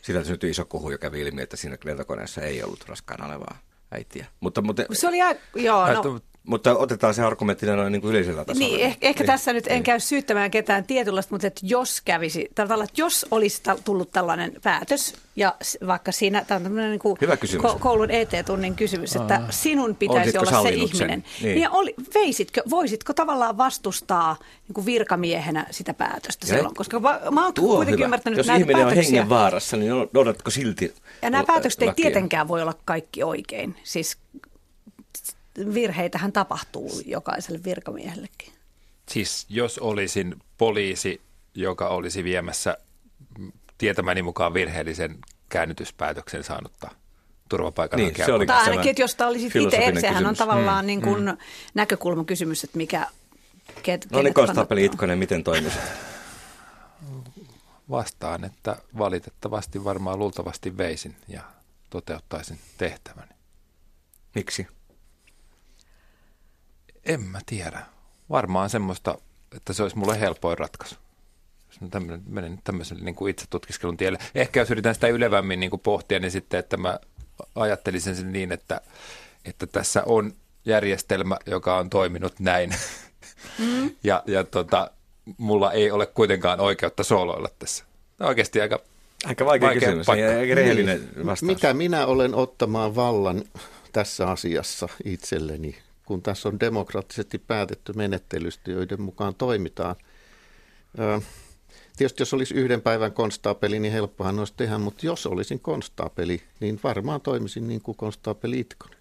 Sitä syntyi iso kuhu, joka kävi ilmi, että siinä lentokoneessa ei ollut raskaana olevaa äitiä. Mutta, mutta, se oli aika, joo, no. Mutta otetaan se argumentti noin niin kuin yleisellä tasolla. Niin, ehkä, ehkä niin. tässä nyt en niin. käy syyttämään ketään tietynlaista, mutta että jos kävisi, että jos olisi tullut tällainen päätös, ja vaikka siinä, tämä on tämmöinen niin kuin koulun ET-tunnin kysymys, että Aa. sinun pitäisi Olisitko olla se ihminen. Niin. niin oli, veisitkö, voisitko tavallaan vastustaa niin kuin virkamiehenä sitä päätöstä ja silloin? Koska mä, mä oon kuitenkin hyvä. ymmärtänyt Jos näitä ihminen päätöksiä. on hengen vaarassa, niin noudatko silti Ja nämä päätökset ei tietenkään voi olla kaikki oikein. Siis virheitähän tapahtuu jokaiselle virkamiehellekin. Siis jos olisin poliisi, joka olisi viemässä tietämäni mukaan virheellisen käännytyspäätöksen saanutta turvapaikanhakijaa. Niin, se oli tai ainakin, että jos tämä olisi itse, sehän on tavallaan mm, niin kuin mm. näkökulmakysymys, että mikä... Ket, no niin, konstaapeli Itkonen, miten toimisit? Vastaan, että valitettavasti varmaan luultavasti veisin ja toteuttaisin tehtäväni. Miksi? En mä tiedä. Varmaan semmoista, että se olisi mulle helpoin ratkaisu. Tämmöinen, menen tämmöisen niin kuin itse tutkiskelun tielle. Ehkä jos yritän sitä ylevämmin niin kuin pohtia, niin sitten, että mä ajattelisin sen niin, että, että tässä on järjestelmä, joka on toiminut näin. Mm. ja ja tota, mulla ei ole kuitenkaan oikeutta sooloilla tässä. On oikeasti aika Aika vaikea, vaikea kysymys, paikka. aika rehellinen niin. vastaus. Mikä minä olen ottamaan vallan tässä asiassa itselleni kun tässä on demokraattisesti päätetty menettelystä, joiden mukaan toimitaan. Tietysti jos olisi yhden päivän konstaapeli, niin helppohan olisi tehdä, mutta jos olisin konstaapeli, niin varmaan toimisin niin kuin konstaapeli Itkonen.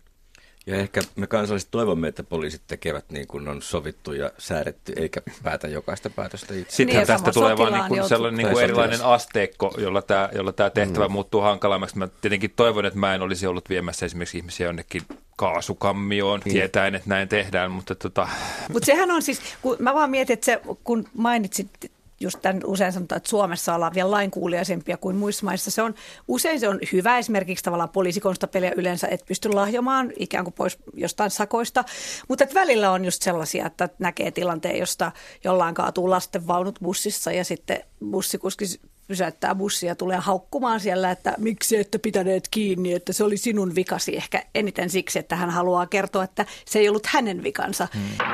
Ja ehkä me kansalliset toivomme, että poliisit tekevät niin kuin on sovittu ja säädetty, eikä päätä jokaista päätöstä itse. Sittenhän niin, tästä tulee vain niin kuin sellainen niin kuin erilainen asteikko, jolla tämä, jolla tämä tehtävä mm. muuttuu hankalammaksi. Mä tietenkin toivon, että mä en olisi ollut viemässä esimerkiksi ihmisiä jonnekin kaasukammioon, niin. tietäen, että näin tehdään, mutta tota... Mutta sehän on siis, kun mä vaan mietin, että se, kun mainitsit just tämän usein sanotaan, että Suomessa ollaan vielä lainkuuliaisempia kuin muissa maissa. Se on, usein se on hyvä esimerkiksi tavallaan poliisikonstapelia yleensä, että pysty lahjomaan ikään kuin pois jostain sakoista. Mutta että välillä on just sellaisia, että näkee tilanteen, josta jollain kaatuu lastenvaunut bussissa ja sitten bussikuski pysäyttää bussia ja tulee haukkumaan siellä, että miksi ette pitäneet kiinni, että se oli sinun vikasi. Ehkä eniten siksi, että hän haluaa kertoa, että se ei ollut hänen vikansa. Hmm.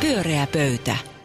Pyöreä pöytä.